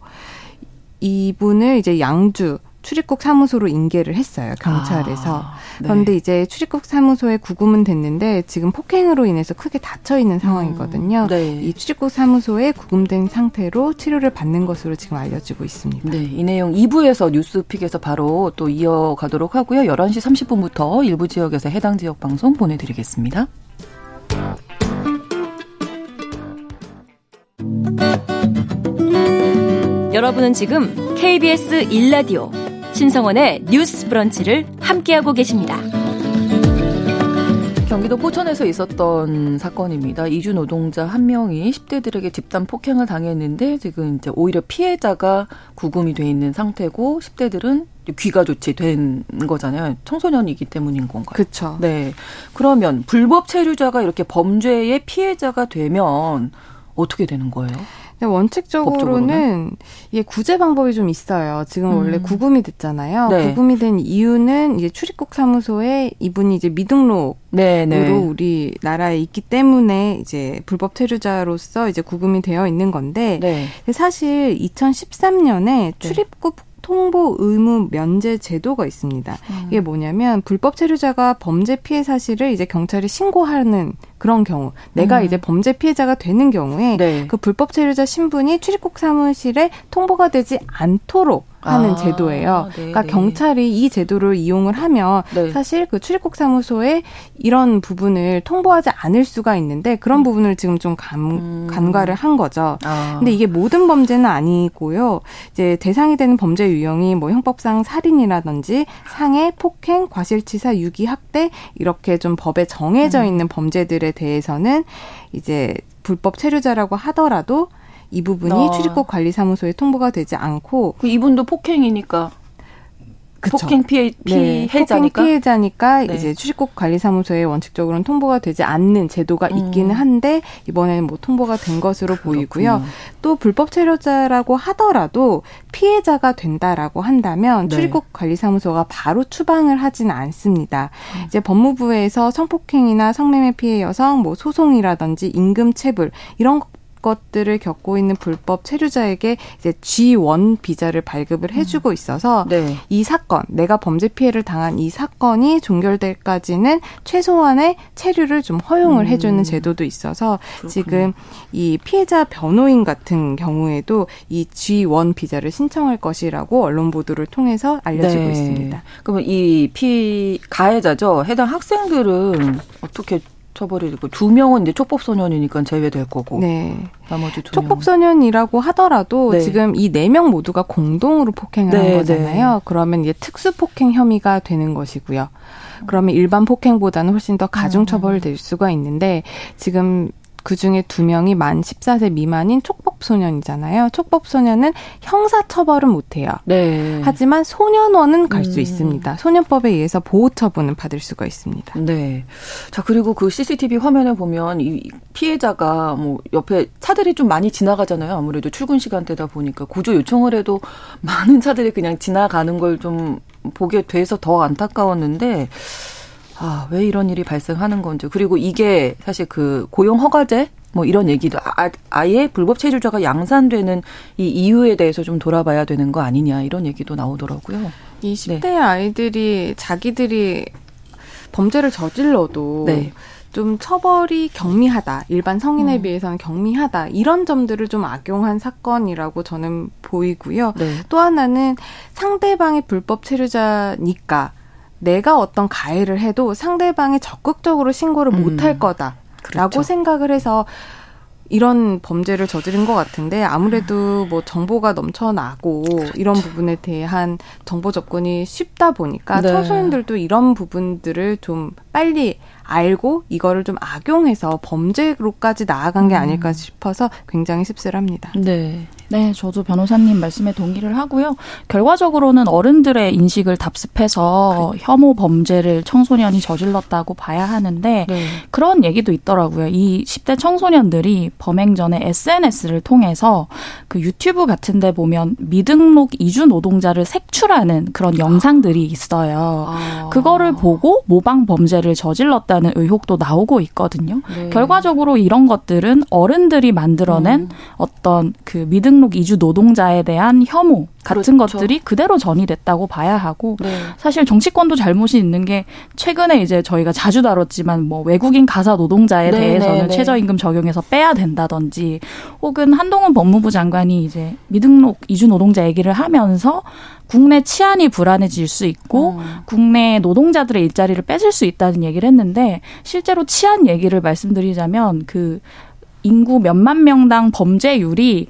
이분을 이제 양주 출입국 사무소로 인계를 했어요 경찰에서 아, 네. 그런데 이제 출입국 사무소에 구금은 됐는데 지금 폭행으로 인해서 크게 다쳐 있는 상황이거든요. 음, 네. 이 출입국 사무소에 구금된 상태로 치료를 받는 것으로 지금 알려지고 있습니다. 네, 이 내용 2부에서 뉴스픽에서 바로 또 이어가도록 하고요. 11시 30분부터 일부 지역에서 해당 지역 방송 보내드리겠습니다. 여러분은 지금 KBS 1라디오 신성원의 뉴스 브런치를 함께하고 계십니다. 경기도 포천에서 있었던 사건입니다. 이주 노동자 한 명이 10대들에게 집단 폭행을 당했는데 지금 이제 오히려 피해자가 구금이 돼 있는 상태고 10대들은 귀가 조치된 거잖아요. 청소년이기 때문인 건가요? 그렇죠. 네. 그러면 불법 체류자가 이렇게 범죄의 피해자가 되면 어떻게 되는 거예요? 원칙적으로는 이게 구제 방법이 좀 있어요. 지금 음. 원래 구금이 됐잖아요. 네. 구금이 된 이유는 이제 출입국 사무소에 이분이 이제 미등록으로 네, 네. 우리 나라에 있기 때문에 이제 불법 체류자로서 이제 구금이 되어 있는 건데 네. 사실 2013년에 출입국 통보 의무 면제 제도가 있습니다. 음. 이게 뭐냐면 불법 체류자가 범죄 피해 사실을 이제 경찰에 신고하는 그런 경우, 내가 음. 이제 범죄 피해자가 되는 경우에 네. 그 불법 체류자 신분이 출입국 사무실에 통보가 되지 않도록 하는 아, 제도예요. 네 그러니까 네. 경찰이 이 제도를 이용을 하면 네. 사실 그 출입국 사무소에 이런 부분을 통보하지 않을 수가 있는데 그런 음. 부분을 지금 좀 간, 음. 간과를 한 거죠. 아. 근데 이게 모든 범죄는 아니고요. 이제 대상이 되는 범죄 유형이 뭐 형법상 살인이라든지 상해, 폭행, 과실치사, 유기, 학대 이렇게 좀 법에 정해져 음. 있는 범죄들에 대해서는 이제 불법 체류자라고 하더라도 이 부분이 어. 출입국 관리사무소에 통보가 되지 않고 그 이분도 폭행이니까 그쵸. 폭행 피해 네, 피해자니까 폭행 피해자니까 네. 이제 출입국 관리사무소에 원칙적으로는 통보가 되지 않는 제도가 음. 있기는 한데 이번에는 뭐 통보가 된 것으로 그렇군요. 보이고요. 또 불법 체류자라고 하더라도 피해자가 된다라고 한다면 네. 출입국 관리사무소가 바로 추방을 하지는 않습니다. 음. 이제 법무부에서 성폭행이나 성매매 피해 여성 뭐 소송이라든지 임금 체불 이런 것 들을 겪고 있는 불법 체류자에게 이제 G1 비자를 발급을 해주고 음. 있어서 네. 이 사건, 내가 범죄 피해를 당한 이 사건이 종결될까지는 최소한의 체류를 좀 허용을 음. 해주는 제도도 있어서 그렇군요. 지금 이 피해자 변호인 같은 경우에도 이 G1 비자를 신청할 것이라고 언론 보도를 통해서 알려지고 네. 있습니다. 그러면 이 피 가해자죠. 해당 학생들은 어떻게 처벌이고 두 명은 이제 촉법 소년이니까 제외될 거고. 네. 나머지 두 촉법 소년이라고 하더라도 네. 지금 이 네 명 모두가 공동으로 폭행을 네, 한 거잖아요. 네. 그러면 이제 특수 폭행 혐의가 되는 것이고요. 그러면 일반 폭행보다는 훨씬 더 가중 처벌될 수가 있는데 지금 그 중에 두 명이 만 14세 미만인 촉법 소년이잖아요. 촉법 소년은 형사 처벌은 못 해요. 네. 하지만 소년원은 갈수 음. 있습니다. 소년법에 의해서 보호 처분은 받을 수가 있습니다. 네. 자, 그리고 그 CCTV 화면에 보면 이 피해자가 뭐 옆에 차들이 좀 많이 지나가잖아요. 아무래도 출근 시간대다 보니까 구조 요청을 해도 많은 차들이 그냥 지나가는 걸 좀 보게 돼서 더 안타까웠는데 아, 왜 이런 일이 발생하는 건지. 그리고 이게 사실 그 고용 허가제 뭐 이런 얘기도 아, 아예 불법 체류자가 양산되는 이 이유에 대해서 좀 돌아봐야 되는 거 아니냐 이런 얘기도 나오더라고요. 이 10대 네. 아이들이 자기들이 범죄를 저질러도 네. 좀 처벌이 경미하다. 일반 성인에 음. 비해서는 경미하다. 이런 점들을 좀 악용한 사건이라고 저는 보이고요. 네. 또 하나는 상대방이 불법 체류자니까 내가 어떤 가해를 해도 상대방이 적극적으로 신고를 음. 못할 거다라고 그렇죠. 생각을 해서 이런 범죄를 저지른 것 같은데 아무래도 뭐 정보가 넘쳐나고 그렇죠. 이런 부분에 대한 정보 접근이 쉽다 보니까 네. 청소년들도 이런 부분들을 좀 빨리 알고 이거를 좀 악용해서 범죄로까지 나아간 게 음. 아닐까 싶어서 굉장히 씁쓸합니다. 네. 네, 저도 변호사님 말씀에 동의를 하고요. 결과적으로는 어른들의 인식을 답습해서 그 혐오 범죄를 청소년이 저질렀다고 봐야 하는데 네. 그런 얘기도 있더라고요. 이 10대 청소년들이 범행 전에 SNS를 통해서 그 유튜브 같은 데 보면 미등록 이주 노동자를 색출하는 그런 영상들이 있어요. 아. 그거를 보고 모방 범죄 범죄를 저질렀다는 의혹도 나오고 있거든요. 네. 결과적으로 이런 것들은 어른들이 만들어낸 음. 어떤 그 미등록 이주 노동자에 대한 혐오 같은 그렇죠. 것들이 그대로 전이됐다고 봐야 하고 네. 사실 정치권도 잘못이 있는 게 최근에 이제 저희가 자주 다뤘지만 뭐 외국인 가사 노동자에 네, 대해서는 네, 네. 최저임금 적용해서 빼야 된다든지 혹은 한동훈 법무부 장관이 이제 미등록 이주 노동자 얘기를 하면서 국내 치안이 불안해질 수 있고 음. 국내 노동자들의 일자리를 뺏을 수 있다는 얘기를 했는데 실제로 치안 얘기를 말씀드리자면 그 인구 몇만 명당 범죄율이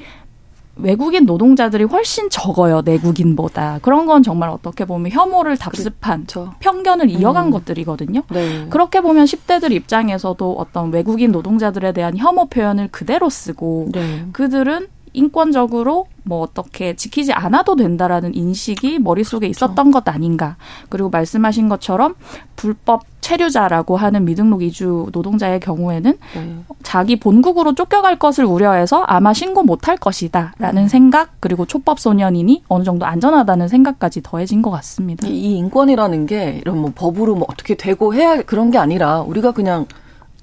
외국인 노동자들이 훨씬 적어요 내국인보다 그런 건 정말 어떻게 보면 혐오를 답습한 그렇죠. 편견을 이어간 음. 것들이거든요. 네. 그렇게 보면 10대들 입장에서도 어떤 외국인 노동자들에 대한 혐오 표현을 그대로 쓰고 네. 그들은 인권적으로 뭐 어떻게 지키지 않아도 된다라는 인식이 머릿속에 그렇죠. 있었던 것 아닌가. 그리고 말씀하신 것처럼 불법 체류자라고 하는 미등록 이주 노동자의 경우에는 네. 자기 본국으로 쫓겨갈 것을 우려해서 아마 신고 못할 것이다라는 음. 생각 그리고 초법 소년이니 어느 정도 안전하다는 생각까지 더해진 것 같습니다. 이 인권이라는 게 이런 뭐 법으로 뭐 어떻게 되고 해야 그런 게 아니라 우리가 그냥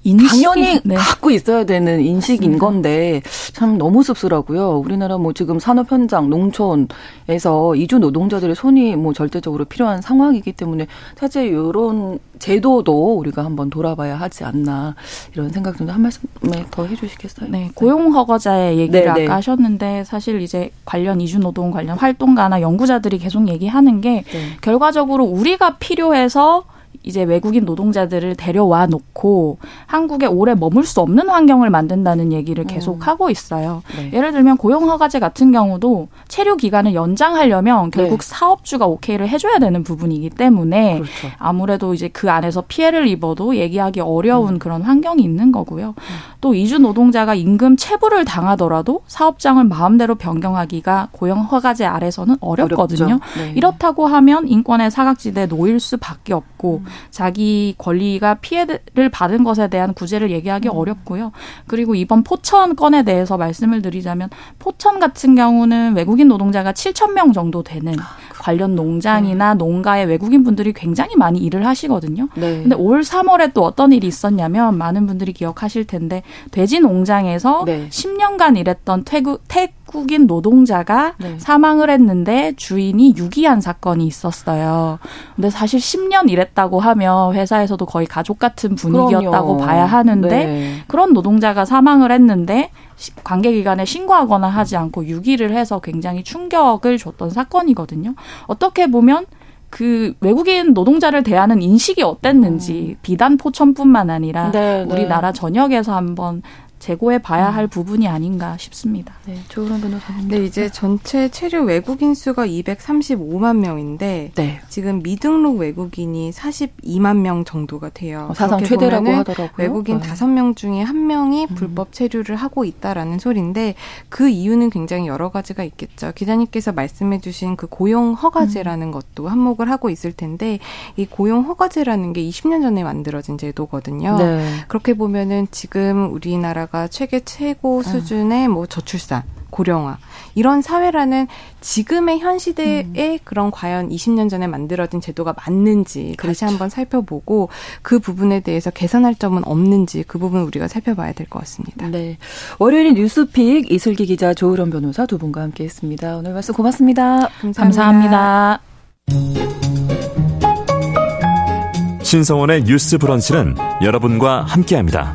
인식, 당연히 네. 갖고 있어야 되는 인식인 맞습니다. 건데 참 너무 씁쓸하고요. 우리나라 뭐 지금 산업 현장, 농촌에서 이주 노동자들의 손이 뭐 절대적으로 필요한 상황이기 때문에 사실 이런 제도도 우리가 한번 돌아봐야 하지 않나 이런 생각 좀 한 말씀 더 해주시겠어요? 네, 고용 허가자의 얘기를 네, 네. 아까 하셨는데 사실 이제 관련 이주 노동 관련 활동가나 연구자들이 계속 얘기하는 게 네. 결과적으로 우리가 필요해서 이제 외국인 노동자들을 데려와 놓고 한국에 오래 머물 수 없는 환경을 만든다는 얘기를 음. 계속 음. 하고 있어요. 네. 예를 들면 고용허가제 같은 경우도 체류 기간을 연장하려면 결국 네. 사업주가 오케이를 해줘야 되는 부분이기 때문에 그렇죠. 아무래도 이제 그 안에서 피해를 입어도 얘기하기 어려운 음. 그런 환경이 있는 거고요. 음. 또 이주 노동자가 임금 체불을 당하더라도 사업장을 마음대로 변경하기가 고용허가제 아래서는 어렵거든요. 네. 이렇다고 하면 인권의 사각지대에 놓일 수밖에 없고 음. 자기 권리가 피해를 받은 것에 대한 구제를 얘기하기 음. 어렵고요. 그리고 이번 포천 건에 대해서 말씀을 드리자면 포천 같은 경우는 외국인 노동자가 7천 명 정도 되는 아, 관련 농장이나 네. 농가의 외국인 분들이 굉장히 많이 일을 하시거든요. 네. 근데 올 3월에 또 어떤 일이 있었냐면 많은 분들이 기억하실 텐데 돼지 농장에서 네. 10년간 일했던 퇴 한국인 노동자가 네. 사망을 했는데 주인이 유기한 사건이 있었어요. 근데 사실 10년 일했다고 하면 회사에서도 거의 가족 같은 분위기였다고 그럼요. 봐야 하는데 네. 그런 노동자가 사망을 했는데 관계 기관에 신고하거나 하지 않고 유기를 해서 굉장히 충격을 줬던 사건이거든요. 어떻게 보면 그 외국인 노동자를 대하는 인식이 어땠는지 음. 비단 포천뿐만 아니라 네, 네. 우리나라 전역에서 한번 재고해 봐야 할 음. 부분이 아닌가 싶습니다. 네, 조은원 변호사님. 네, 이제 전체 체류 외국인 수가 235만 명인데 네. 지금 미등록 외국인이 42만 명 정도가 돼요. 어, 사상 최대라고 하더라고요. 외국인 네. 5명 중에 1명이 음. 불법 체류를 하고 있다라는 소리인데 그 이유는 굉장히 여러 가지가 있겠죠. 기자님께서 말씀해 주신 그 고용 허가제라는 음. 것도 한몫을 하고 있을 텐데 이 고용 허가제라는 게 20년 전에 만들어진 제도거든요. 네. 그렇게 보면은 지금 우리나라 우리나라가 세계 최고 음. 수준의 뭐 저출산, 고령화 이런 사회라는 지금의 현 시대에 음. 그런 과연 20년 전에 만들어진 제도가 맞는지 그렇죠. 다시 한번 살펴보고 그 부분에 대해서 개선할 점은 없는지 그 부분 우리가 살펴봐야 될 것 같습니다. 네. 월요일 뉴스픽 이슬기 기자 조으론 변호사 두 분과 함께했습니다. 오늘 말씀 고맙습니다. 감사합니다. 감사합니다. 신성원의 뉴스 브런치는 여러분과 함께합니다.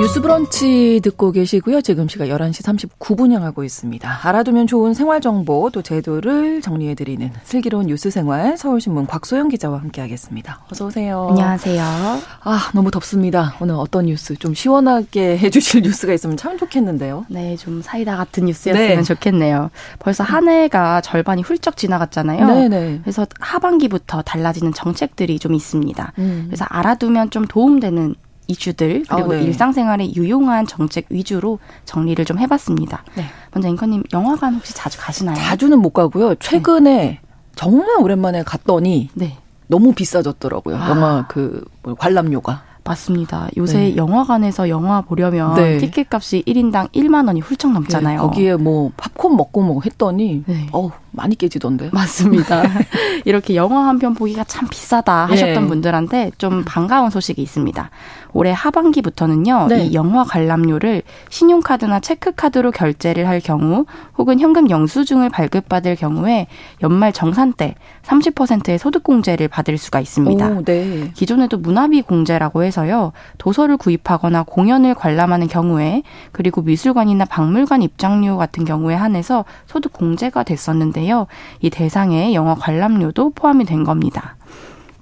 뉴스 브런치 듣고 계시고요. 지금 시각 11시 39분 향하고 있습니다. 알아두면 좋은 생활 정보 또 제도를 정리해 드리는 슬기로운 뉴스 생활 서울신문 곽소영 기자와 함께 하겠습니다. 어서 오세요. 안녕하세요. 아, 너무 덥습니다. 오늘 어떤 뉴스 좀 시원하게 해 주실 뉴스가 있으면 참 좋겠는데요. 네, 좀 사이다 같은 뉴스였으면 네. 좋겠네요. 벌써 한 해가 절반이 훌쩍 지나갔잖아요. 네네. 네. 그래서 하반기부터 달라지는 정책들이 좀 있습니다. 음. 그래서 알아두면 좀 도움되는 이슈들 그리고 어, 네. 일상생활에 유용한 정책 위주로 정리를 좀 해봤습니다. 네. 먼저 앵커님 영화관 혹시 자주 가시나요? 자주는 못 가고요. 최근에 네. 정말 오랜만에 갔더니 네. 너무 비싸졌더라고요. 아. 영화 그뭐 관람료가. 맞습니다. 요새 네. 영화관에서 영화 보려면 네. 티켓 값이 1인당 1만 원이 훌쩍 넘잖아요. 네, 거기에 뭐 팝콘 먹고 뭐 했더니 네. 어우, 많이 깨지던데. 맞습니다. 이렇게 영화 한 편 보기가 참 비싸다 하셨던 네. 분들한테 좀 반가운 소식이 있습니다. 올해 하반기부터는요, 네. 이 영화 관람료를 신용카드나 체크카드로 결제를 할 경우 혹은 현금 영수증을 발급받을 경우에 연말 정산 때 30%의 소득공제를 받을 수가 있습니다. 오, 네. 기존에도 문화비 공제라고 해서요, 도서를 구입하거나 공연을 관람하는 경우에 그리고 미술관이나 박물관 입장료 같은 경우에 한해서 소득공제가 됐었는데요. 이 대상에 영화 관람료도 포함이 된 겁니다.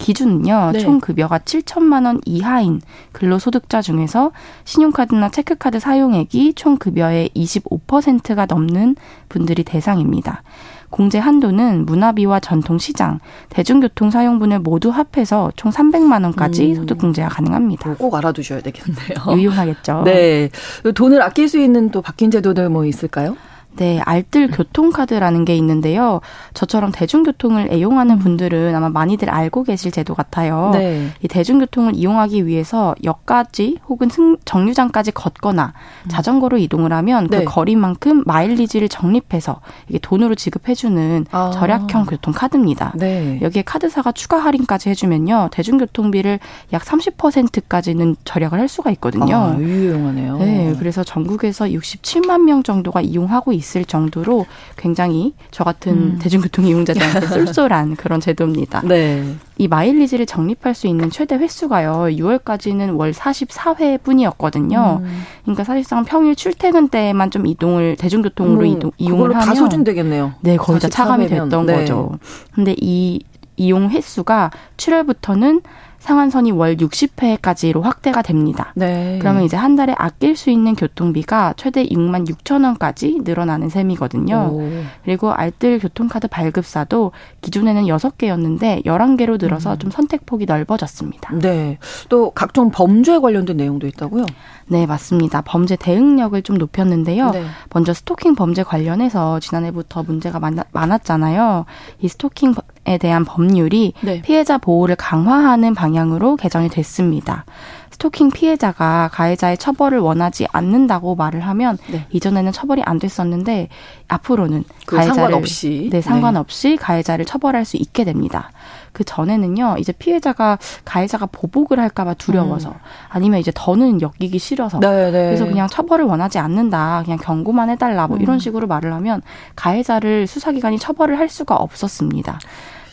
기준은요, 네. 총 급여가 7천만 원 이하인 근로소득자 중에서 신용카드나 체크카드 사용액이 총 급여의 25%가 넘는 분들이 대상입니다. 공제 한도는 문화비와 전통시장, 대중교통 사용분을 모두 합해서 총 300만 원까지 음. 소득 공제가 가능합니다. 꼭 알아두셔야 되겠네요. 유용하겠죠. 네. 돈을 아낄 수 있는 또 바뀐 제도들 뭐 있을까요? 네, 알뜰 교통카드라는 게 있는데요. 저처럼 대중교통을 애용하는 분들은 아마 많이들 알고 계실 제도 같아요. 네. 이 대중교통을 이용하기 위해서 역까지 혹은 승, 정류장까지 걷거나 음. 자전거로 이동을 하면 그 네. 그 거리만큼 마일리지를 적립해서 이게 돈으로 지급해주는 아. 절약형 교통카드입니다. 네. 여기에 카드사가 추가 할인까지 해주면요. 대중교통비를 약 30%까지는 절약을 할 수가 있거든요. 아, 유용하네요. 네, 그래서 전국에서 67만 명 정도가 이용하고 있 있을 정도로 굉장히 저 같은 음. 대중교통 이용자들한테 쏠쏠한 그런 제도입니다. 네. 이 마일리지를 적립할 수 있는 최대 횟수가요. 6월까지는 월 44회뿐이었거든요. 음. 그러니까 사실상 평일 출퇴근 때만 좀 이동을 대중교통으로 음, 이동 이용을 하면 다 소진되겠네요. 네, 거의 다 차감이 됐던 네. 거죠. 근데 이 이용 횟수가 7월부터는 상한선이 월 60회까지로 확대가 됩니다. 네. 그러면 이제 한 달에 아낄 수 있는 교통비가 최대 6만 6천 원까지 늘어나는 셈이거든요. 오. 그리고 알뜰 교통카드 발급사도 기존에는 6개였는데 11개로 늘어서 음. 좀 선택폭이 넓어졌습니다. 네. 또 각종 범죄 관련된 내용도 있다고요? 네, 맞습니다. 범죄 대응력을 좀 높였는데요. 네. 먼저 스토킹 범죄 관련해서 지난해부터 문제가 많았잖아요. 이 스토킹 에 대한 법률이 네. 피해자 보호를 강화하는 방향으로 개정이 됐습니다. 스토킹 피해자가 가해자의 처벌을 원하지 않는다고 말을 하면 네. 이전에는 처벌이 안 됐었는데 앞으로는 그 가해자를 상관없이 네, 상관없이 네. 가해자를 처벌할 수 있게 됩니다. 그 전에는요, 이제 피해자가 가해자가 보복을 할까봐 두려워서 음. 아니면 이제 더는 엮이기 싫어서 네네. 네. 그래서 그냥 처벌을 원하지 않는다, 그냥 경고만 해달라 뭐 이런 음. 식으로 말을 하면 가해자를 수사기관이 처벌을 할 수가 없었습니다.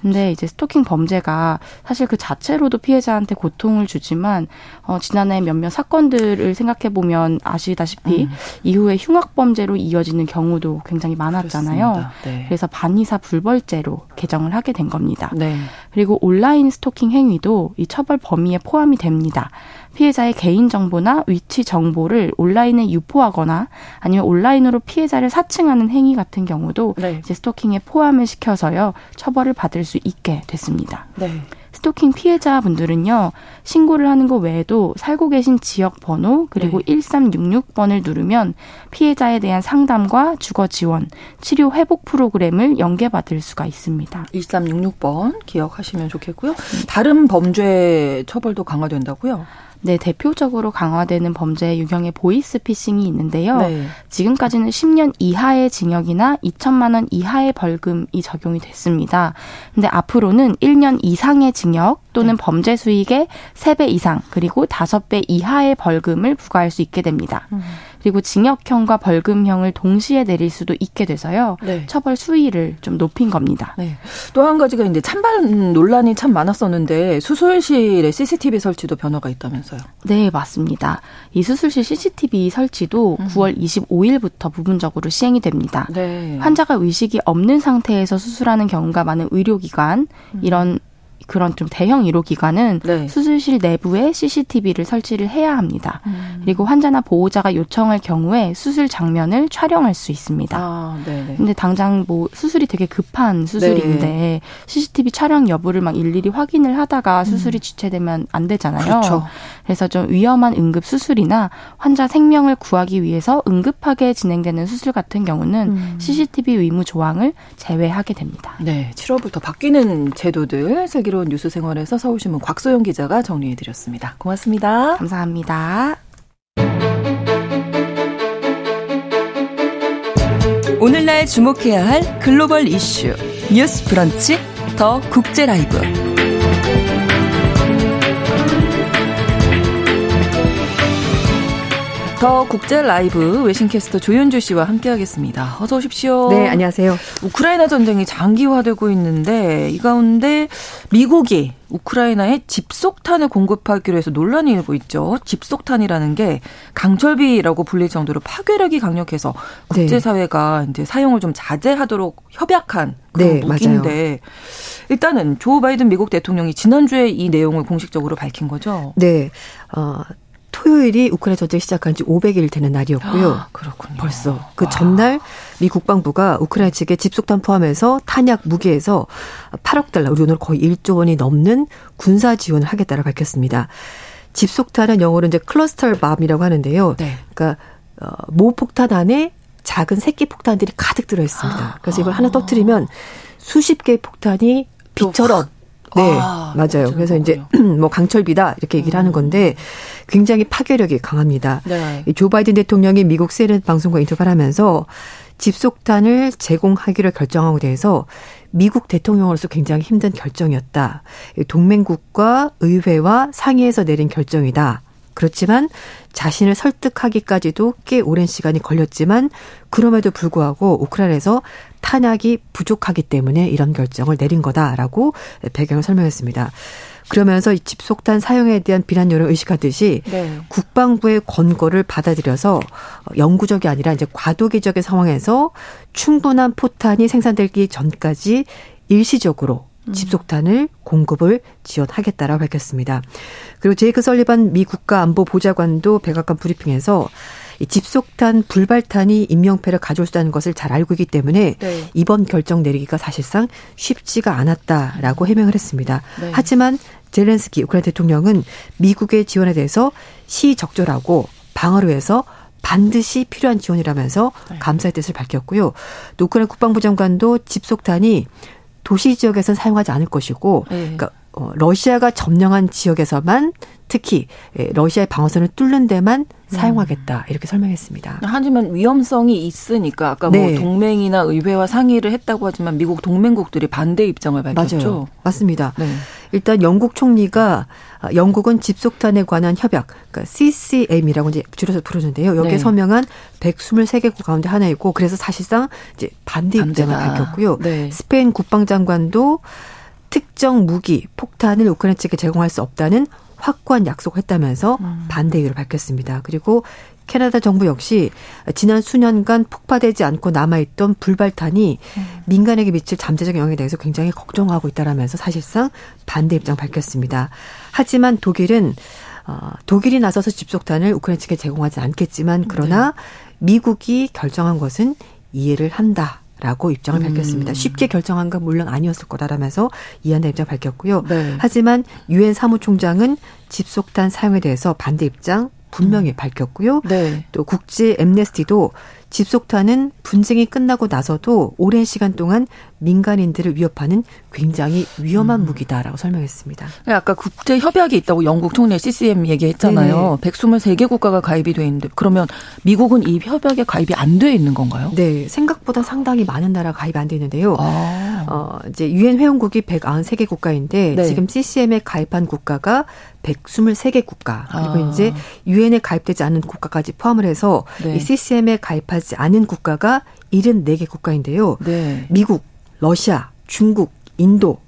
근데 이제 스토킹 범죄가 사실 그 자체로도 피해자한테 고통을 주지만 어 지난해 몇몇 사건들을 생각해 보면 아시다시피 음. 이후에 흉악 범죄로 이어지는 경우도 굉장히 많았잖아요. 네. 그래서 반의사 불벌죄로 개정을 하게 된 겁니다. 네. 그리고 온라인 스토킹 행위도 이 처벌 범위에 포함이 됩니다. 피해자의 개인 정보나 위치 정보를 온라인에 유포하거나 아니면 온라인으로 피해자를 사칭하는 행위 같은 경우도 네. 이제 스토킹에 포함을 시켜서요 처벌을 받을 수 있게 됐습니다. 네. 스토킹 피해자분들은요, 신고를 하는 것 외에도 살고 계신 지역 번호, 그리고 네. 1366번을 누르면 피해자에 대한 상담과 주거 지원, 치료 회복 프로그램을 연계받을 수가 있습니다. 1366번 기억하시면 좋겠고요. 다른 범죄 처벌도 강화된다고요? 네, 대표적으로 강화되는 범죄 유형의 보이스피싱이 있는데요. 네. 지금까지는 10년 이하의 징역이나 2천만 원 이하의 벌금이 적용이 됐습니다. 근데 앞으로는 1년 이상의 징역 또는 네. 범죄 수익의 3배 이상 그리고 5배 이하의 벌금을 부과할 수 있게 됩니다. 음. 그리고 징역형과 벌금형을 동시에 내릴 수도 있게 돼서요. 네. 처벌 수위를 좀 높인 겁니다. 네. 또 한 가지가 이제 찬반 논란이 참 많았었는데 수술실에 CCTV 설치도 변화가 있다면서요? 네, 맞습니다. 이 수술실 CCTV 설치도 음. 9월 25일부터 부분적으로 시행이 됩니다. 네. 환자가 의식이 없는 상태에서 수술하는 경우가 많은 의료기관 음. 이런 그런 좀 대형 의료 기관은 네. 수술실 내부에 CCTV를 설치를 해야 합니다. 음. 그리고 환자나 보호자가 요청할 경우에 수술 장면을 촬영할 수 있습니다. 아, 네네. 근데 당장 뭐 수술이 되게 급한 수술인데 네. CCTV 촬영 여부를 막 일일이 확인을 하다가 음. 수술이 지체되면 안 되잖아요. 그렇죠. 그래서 좀 위험한 응급 수술이나 환자 생명을 구하기 위해서 응급하게 진행되는 수술 같은 경우는 음. CCTV 의무 조항을 제외하게 됩니다. 네, 7월부터 바뀌는 제도들 세계 슬기로운 뉴스 생활에서 서울신문 곽소영 기자가 정리해드렸습니다. 고맙습니다. 감사합니다. 오늘날 주목해야 할 글로벌 이슈 뉴스 브런치 더 국제 라이브. 더 국제 라이브 외신 캐스터 조윤주 씨와 함께하겠습니다. 어서 오십시오. 네, 안녕하세요. 우크라이나 전쟁이 장기화되고 있는데 이 가운데 미국이 우크라이나에 집속탄을 공급하기로 해서 논란이 일고 있죠. 집속탄이라는 게 강철비라고 불릴 정도로 파괴력이 강력해서 네. 국제사회가 네. 이제 사용을 좀 자제하도록 협약한 그런 네, 무기인데 맞아요. 일단은 조 바이든 미국 대통령이 지난주에 이 내용을 공식적으로 밝힌 거죠. 네. 어, 토요일이 우크라이나 전쟁 시작한 지 500일 되는 날이었고요. 아, 그렇군요. 벌써 그 와. 전날 미 국방부가 우크라이나 측에 집속탄 포함해서 탄약 무기에서 8억 달러, 우리 돈으로 거의 1조 원이 넘는 군사 지원을 하겠다고 밝혔습니다. 집속탄은 영어로 이제 클러스터 밤이라고 하는데요. 네. 그러니까 어, 모 폭탄 안에 작은 새끼 폭탄들이 가득 들어 있습니다. 그래서 이걸 아. 하나 터트리면 수십 개의 폭탄이 빛처럼 네, 아, 맞아요. 그래서 거군요. 이제 뭐 강철비다 이렇게 얘기를 음. 하는 건데 굉장히 파괴력이 강합니다. 네. 조 바이든 대통령이 미국 CNN 방송과 인터뷰를 하면서 집속탄을 제공하기로 결정하고 대해서 미국 대통령으로서 굉장히 힘든 결정이었다. 동맹국과 의회와 상의해서 내린 결정이다. 그렇지만 자신을 설득하기까지도 꽤 오랜 시간이 걸렸지만 그럼에도 불구하고 우크라이나에서 탄약이 부족하기 때문에 이런 결정을 내린 거다라고 배경을 설명했습니다. 그러면서 이 집속탄 사용에 대한 비난 여론을 의식하듯이 네. 국방부의 권고를 받아들여서 영구적이 아니라 이제 과도기적인 상황에서 충분한 포탄이 생산되기 전까지 일시적으로 음. 집속탄을 공급을 지원하겠다라고 밝혔습니다. 그리고 제이크 설리반 미 국가안보보좌관도 백악관 브리핑에서 이 집속탄 불발탄이 인명패를 가져올 수 있다는 것을 잘 알고 있기 때문에 네. 이번 결정 내리기가 사실상 쉽지가 않았다라고 해명을 했습니다. 네. 하지만 젤렌스키 우크라이나 대통령은 미국의 지원에 대해서 시적절하고 방어를 위해서 반드시 필요한 지원이라면서 네. 감사의 뜻을 밝혔고요. 또 우크라이나 국방부 장관도 집속탄이 도시 지역에서 사용하지 않을 것이고, 네. 그러니까 어, 러시아가 점령한 지역에서만 특히 예, 러시아의 방어선을 뚫는 데만 사용하겠다 이렇게 설명했습니다. 하지만 위험성이 있으니까 아까 뭐 네. 뭐 동맹이나 의회와 상의를 했다고 하지만 미국 동맹국들이 반대 입장을 밝혔죠. 맞아요. 맞습니다. 네. 일단 영국 총리가 아, 영국은 집속탄에 관한 협약, 그러니까 CCM이라고 이제 줄여서 부르는데요. 여기에 네. 서명한 123개국 가운데 하나이고 그래서 사실상 이제 반대 입장을 밝혔고요. 네. 스페인 국방장관도 특정 무기, 폭탄을 우크라이나 측에 제공할 수 없다는 확고한 약속했다면서 음. 반대 의견을 밝혔습니다. 그리고 캐나다 정부 역시 지난 수년간 폭파되지 않고 남아있던 불발탄이 음. 민간에게 미칠 잠재적 영향에 대해서 굉장히 걱정하고 있다라면서 사실상 반대 입장 밝혔습니다. 하지만 독일은 어, 독일이 나서서 집속탄을 우크라이나 측에 제공하지 않겠지만 그러나 네. 미국이 결정한 것은 이해를 한다. 라고 입장을 밝혔습니다. 음. 쉽게 결정한 건 물론 아니었을 거다라면서 이해한다 입장 밝혔고요. 네. 하지만 유엔 사무총장은 집속탄 사용에 대해서 반대 입장 분명히 음. 밝혔고요. 네. 또 국제 엠네스티도 집속탄은 분쟁이 끝나고 나서도 오랜 시간 동안 민간인들을 위협하는 굉장히 위험한 음. 무기다라고 설명했습니다. 네, 아까 국제 협약이 있다고 영국 총리 CCM 얘기했잖아요. 네네. 123개 국가가 가입이 돼 있는데 그러면 미국은 이 협약에 가입이 안 돼 있는 건가요? 네, 생각보다 상당히 많은 나라가 가입 안 돼 있는데요. 아. 어, 이제 유엔 회원국이 193개 국가인데 네. 지금 CCM에 가입한 국가가 123개 국가 그리고 아. 이제 유엔에 가입되지 않은 국가까지 포함을 해서 네. 이 CCM에 가입하지 않은 국가가 74개 국가인데요. 네. 미국, 러시아, 중국, 인도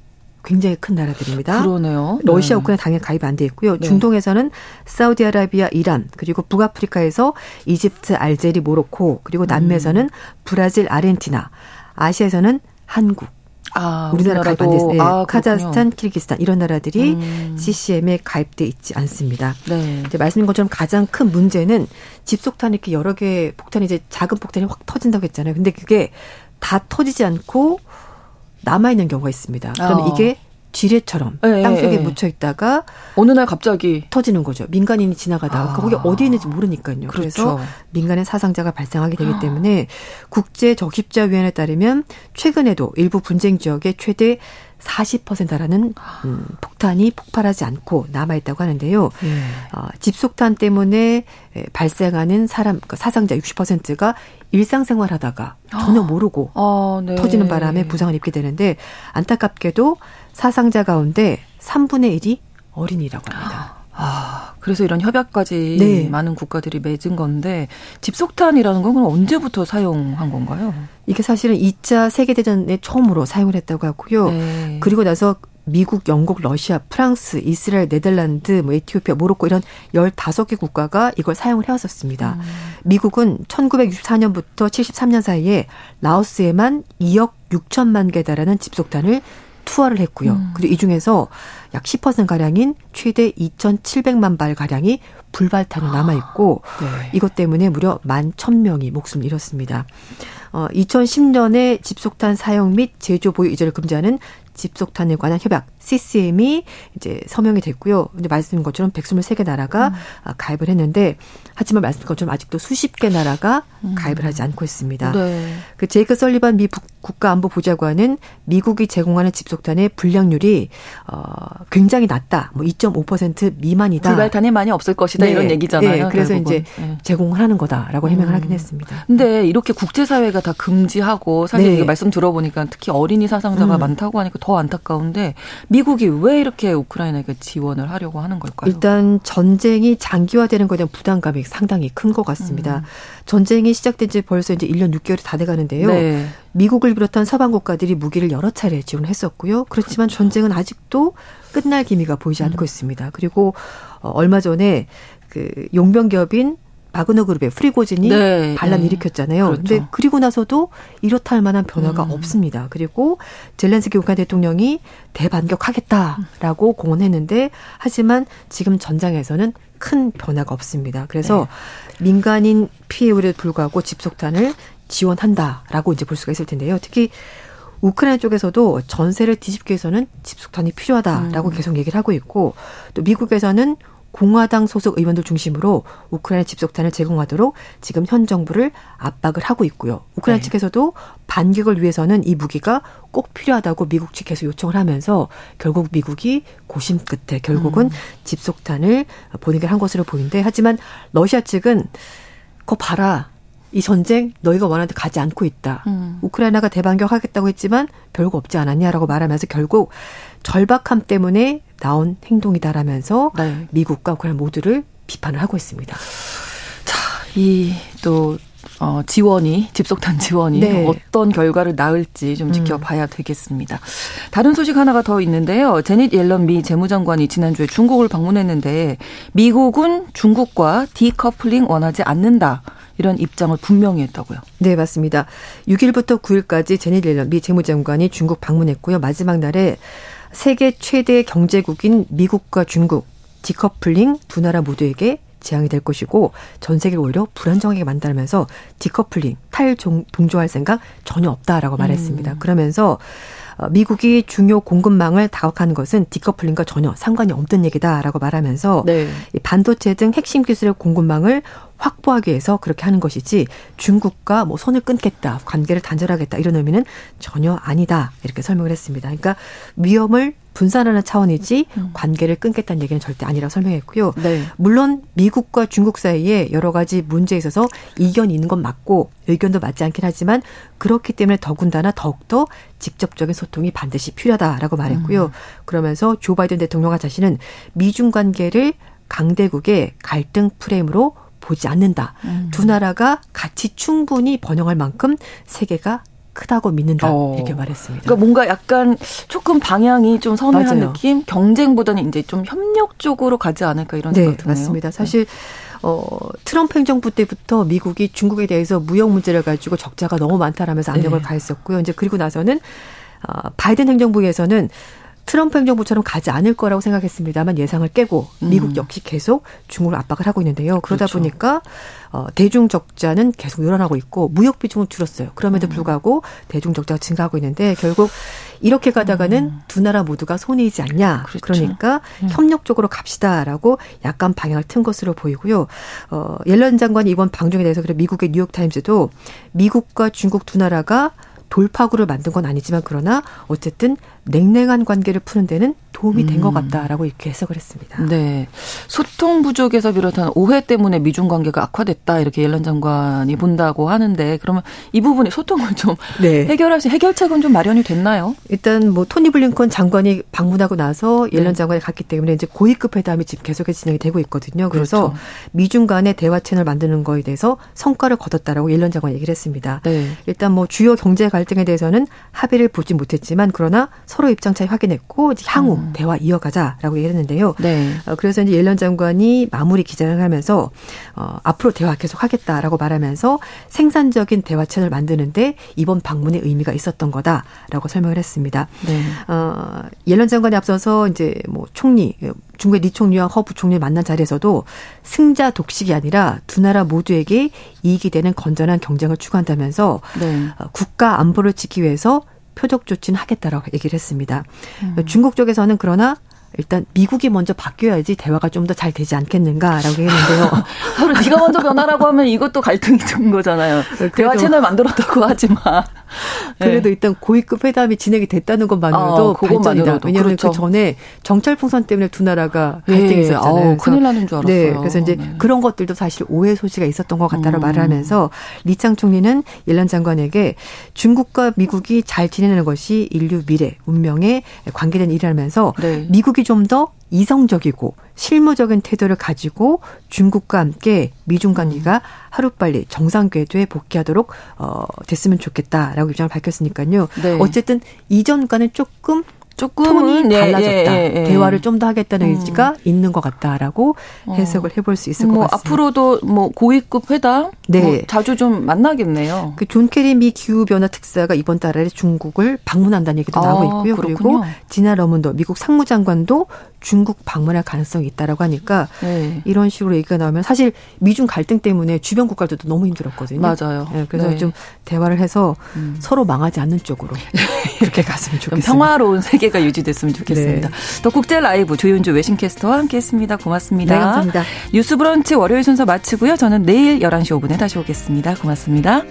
굉장히 큰 나라들입니다. 그러네요. 러시아, 네. 우크라이나 당연히 가입 안 돼 있고요. 네. 중동에서는 사우디아라비아, 이란, 그리고 북아프리카에서 이집트, 알제리, 모로코, 그리고 남미에서는 음. 브라질, 아르헨티나, 아시아에서는 한국, 아, 우리나라 가입 안 됐어요. 네. 아, 카자흐스탄, 키르기스탄 이런 나라들이 음. CCM에 가입돼 있지 않습니다. 네. 이제 말씀인 것처럼 가장 큰 문제는 집속탄 이렇게 여러 개 폭탄이 이제 작은 폭탄이 확 터진다고 했잖아요. 근데 그게 다 터지지 않고 남아 있는 경우가 있습니다. 그러면 어. 이게 지뢰처럼 네, 땅속에 네. 묻혀 있다가 어느 날 갑자기 터지는 거죠. 민간인이 지나가다가 아. 거기 어디 있는지 모르니까요. 그렇죠. 그래서 민간의 사상자가 발생하게 되기 때문에 국제 적십자 위원회에 따르면 최근에도 일부 분쟁 지역에 최대 40%라는 음, 폭탄이 폭발하지 않고 남아 있다고 하는데요. 예. 어, 집속탄 때문에 발생하는 사람, 그 사상자 60%가 일상생활하다가 전혀 모르고 아, 네. 터지는 바람에 부상을 입게 되는데 안타깝게도 사상자 가운데 3분의 1이 어린이라고 합니다. 아, 그래서 이런 협약까지 네. 많은 국가들이 맺은 건데 집속탄이라는 건 언제부터 사용한 건가요? 이게 사실은 2차 세계대전에 처음으로 사용을 했다고 하고요. 네. 그리고 나서 미국, 영국, 러시아, 프랑스, 이스라엘, 네덜란드, 뭐 에티오피아, 모로코 이런 15개 국가가 이걸 사용을 해왔었습니다. 음. 미국은 1964년부터 73년 사이에 라오스에만 2억 6천만 개 달하는 집속탄을 투하를 했고요. 음. 그리고 이 중에서 약 10%가량인 최대 2,700만 발 가량이 불발탄으로 아, 남아 있고 네. 이것 때문에 무려 11,000명이 목숨을 잃었습니다. 어 2010년에 집속탄 사용 및 제조 보유 이전을 금지하는 집속탄에 관한 협약 CCM이 이제 서명이 됐고요. 근데 말씀인 것처럼 123개 나라가 음. 아, 가입을 했는데 하지만 말씀인 것처럼 아직도 수십 개 나라가 음. 가입을 하지 않고 있습니다. 네. 그 제이크 설리반 미 국가안보보좌관은 미국이 제공하는 집속탄의 불량률이 어 굉장히 낮다. 뭐 2.5% 미만이다. 불발탄이 많이 없을 것이다 네. 이런 얘기잖아요. 네. 그래서 결국은. 이제 네. 제공을 하는 거다라고 해명을 음. 하긴 했습니다. 근데 이렇게 국제 사회가 다 금지하고 사실 네. 말씀 들어보니까 특히 어린이 사상자가 음. 많다고 하니까 더 안타까운데 미국이 왜 이렇게 우크라이나에게 지원을 하려고 하는 걸까요? 일단 전쟁이 장기화되는 것에 대한 부담감이 상당히 큰 것 같습니다. 음. 전쟁이 시작된 지 벌써 이제 1년 6개월이 다 돼가는데요. 네. 미국을 비롯한 서방 국가들이 무기를 여러 차례 지원했었고요. 그렇지만 그렇죠. 전쟁은 아직도 끝날 기미가 보이지 않고 음. 있습니다. 그리고 어, 얼마 전에 그 용병 기업인 바그너 그룹의 프리고진이 네, 반란 네. 일으켰잖아요. 그렇죠. 근데 그리고 나서도 이렇다 할 만한 변화가 음. 없습니다. 그리고 젤렌스키 우크라이나 대통령이 대반격하겠다라고 음. 공언했는데 하지만 지금 전장에서는 큰 변화가 없습니다. 그래서 네. 민간인 피해 우려에 불구하고 집속탄을 지원한다라고 이제 볼 수가 있을 텐데요. 특히 우크라이나 쪽에서도 전세를 뒤집기 위해서는 집속탄이 필요하다라고 음. 계속 얘기를 하고 있고 또 미국에서는 공화당 소속 의원들 중심으로 우크라이나 집속탄을 제공하도록 지금 현 정부를 압박을 하고 있고요. 우크라이나 네. 측에서도 반격을 위해서는 이 무기가 꼭 필요하다고 미국 측 계속 요청을 하면서 결국 미국이 고심 끝에 결국은 음. 집속탄을 보내기를 한 것으로 보이는데 하지만 러시아 측은 거 봐라. 이 전쟁 너희가 원하는 데 가지 않고 있다. 음. 우크라이나가 대반격하겠다고 했지만 별거 없지 않았냐라고 말하면서 결국 절박함 때문에 나온 행동이다라면서 네. 미국과 우크라이나 모두를 비판을 하고 있습니다. 자, 이또 어, 지원이 집속탄 지원이 네. 어떤 결과를 낳을지 좀 음. 지켜봐야 되겠습니다. 다른 소식 하나가 더 있는데요. 제닛 옐런 미 재무장관이 지난주에 중국을 방문했는데 미국은 중국과 디커플링 원하지 않는다. 이런 입장을 분명히 했다고요. 네, 맞습니다. 6일부터 9일까지 제닛 옐런 미 재무장관이 중국 방문했고요. 마지막 날에 세계 최대 경제국인 미국과 중국 디커플링 두 나라 모두에게 재앙이 될 것이고 전 세계를 오히려 불안정하게 만들면서 디커플링 탈동조할 생각 전혀 없다라고 말했습니다. 음. 그러면서 어, 미국이 중요 공급망을 다각하는 것은 디커플링과 전혀 상관이 없는 얘기다라고 말하면서 네. 반도체 등 핵심 기술의 공급망을 확보하기 위해서 그렇게 하는 것이지 중국과 뭐 손을 끊겠다, 관계를 단절하겠다 이런 의미는 전혀 아니다 이렇게 설명을 했습니다. 그러니까 위험을 분산하는 차원이지 음. 관계를 끊겠다는 얘기는 절대 아니라고 설명했고요. 네. 물론 미국과 중국 사이에 여러 가지 문제에 있어서 이견이 있는 건 맞고 의견도 맞지 않긴 하지만 그렇기 때문에 더군다나 더욱더 직접적인 소통이 반드시 필요하다라고 말했고요. 음. 그러면서 조 바이든 대통령과 자신은 미중 관계를 강대국의 갈등 프레임으로 보지 않는다. 음. 두 나라가 같이 충분히 번영할 만큼 세계가 크다고 믿는다 어. 이렇게 말했습니다. 그러니까 뭔가 약간 조금 방향이 좀 선회한 맞아요. 느낌, 경쟁보다는 이제 좀 협력 쪽으로 가지 않을까 이런 네, 생각 드네요. 맞습니다. 사실 어, 트럼프 행정부 때부터 미국이 중국에 대해서 무역 문제를 가지고 적자가 너무 많다라면서 압력을 네. 가했었고요. 이제 그리고 나서는 어, 바이든 행정부에서는 트럼프 행정부처럼 가지 않을 거라고 생각했습니다만 예상을 깨고 음. 미국 역시 계속 중국을 압박을 하고 있는데요. 그러다 그렇죠. 보니까 어, 대중 적자는 계속 늘어나고 있고 무역 비중은 줄었어요. 그럼에도 음. 불구하고 대중 적자가 증가하고 있는데 결국 이렇게 가다가는 음. 두 나라 모두가 손해이지 않냐. 그렇죠. 그러니까 음. 협력적으로 갑시다라고 약간 방향을 튼 것으로 보이고요. 어, 옐런 장관이 이번 방중에 대해서 그래 미국의 뉴욕 타임즈도 미국과 중국 두 나라가 돌파구를 만든 건 아니지만 그러나 어쨌든 냉랭한 관계를 푸는 데는 도움이 된것 음. 같다라고 이렇게 해석을 했습니다. 네. 소통 부족에서 비롯한 오해 때문에 미중 관계가 악화됐다 이렇게 옐런 장관이 본다고 하는데 그러면 이 부분이 소통을 좀 네. 해결할 수 해결책은 좀 마련이 됐나요? 일단 뭐 토니 블링컨 장관이 방문하고 나서 옐런 네. 장관이 갔기 때문에 이제 고위급 회담이 지금 계속해서 진행이 되고 있거든요. 그래서 그렇죠. 미중 간의 대화 채널 만드는 거에 대해서 성과를 거뒀다라고 옐런 장관이 얘기를 했습니다. 네. 일단 뭐 주요 경제 갈등에 대해서는 합의를 보지 못했지만 그러나 서로 입장 차이 확인했고 향후 음. 대화 이어가자라고 얘기했는데요. 네. 어, 그래서 이제 옐런 장관이 마무리 기자를 하면서 어, 앞으로 대화 계속 하겠다라고 말하면서 생산적인 대화 채널 만드는데 이번 방문의 의미가 있었던 거다라고 설명을 했습니다. 네. 어, 옐런 장관이 앞서서 이제 뭐 총리 중국의 리 총리와 허 부총리 만난 자리에서도 승자 독식이 아니라 두 나라 모두에게 이익이 되는 건전한 경쟁을 추구한다면서 네. 어, 국가 안보를 지키기 위해서 표적 조치는 하겠다라고 얘기를 했습니다. 음. 중국 쪽에서는 그러나 일단 미국이 먼저 바뀌어야지 대화가 좀 더 잘 되지 않겠는가라고 했는데요. 서로 네가 먼저 변하라고 하면 이것도 갈등이 된 거잖아요. 대화 채널 만들었다고 하지만 그래도 네. 일단 고위급 회담이 진행이 됐다는 것만으로도 아, 발전이다. 왜냐하면 그 그렇죠. 그 전에 정찰 풍선 때문에 두 나라가 네. 갈등이 있었잖아요. 아, 큰일 나는 줄 알았어요. 네, 그래서 이제 네. 그런 것들도 사실 오해 소지가 있었던 것 같다고 음. 말을 하면서 리창 총리는 옐란 장관에게 중국과 미국이 잘 지내는 것이 인류 미래, 운명에 관계된 일이라면서 네. 미국이 좀 더 이성적이고 실무적인 태도를 가지고 중국과 함께 미중 관계가 하루빨리 정상 궤도에 복귀하도록 어 됐으면 좋겠다라고 입장을 밝혔으니까요. 네. 어쨌든 이전과는 조금 조금은 예, 달라졌다. 예, 예, 예. 대화를 좀 더 하겠다는 음. 의지가 있는 것 같다라고 어. 해석을 해볼 수 있을 뭐 것 같습니다. 앞으로도 뭐 고위급 회담 네. 뭐 자주 좀 만나겠네요. 그 존 케리 미 기후 변화 특사가 이번 달에 중국을 방문한다는 얘기도 아, 나오고 있고요. 그렇군요. 그리고 지나 러문도 미국 상무장관도 중국 방문할 가능성이 있다라고 하니까 네. 이런 식으로 얘기가 나오면 사실 미중 갈등 때문에 주변 국가들도 너무 힘들었거든요. 맞아요. 네, 그래서 네. 좀 대화를 해서 음. 서로 망하지 않는 쪽으로 이렇게 갔으면 좋겠습니다. 평화로운 세계가 유지됐으면 좋겠습니다. 네. 또 국제 라이브 조윤주 외신캐스터와 함께했습니다. 고맙습니다. 네, 감사합니다. 뉴스브런치 월요일 순서 마치고요. 저는 내일 11시 5분에 다시 오겠습니다. 고맙습니다.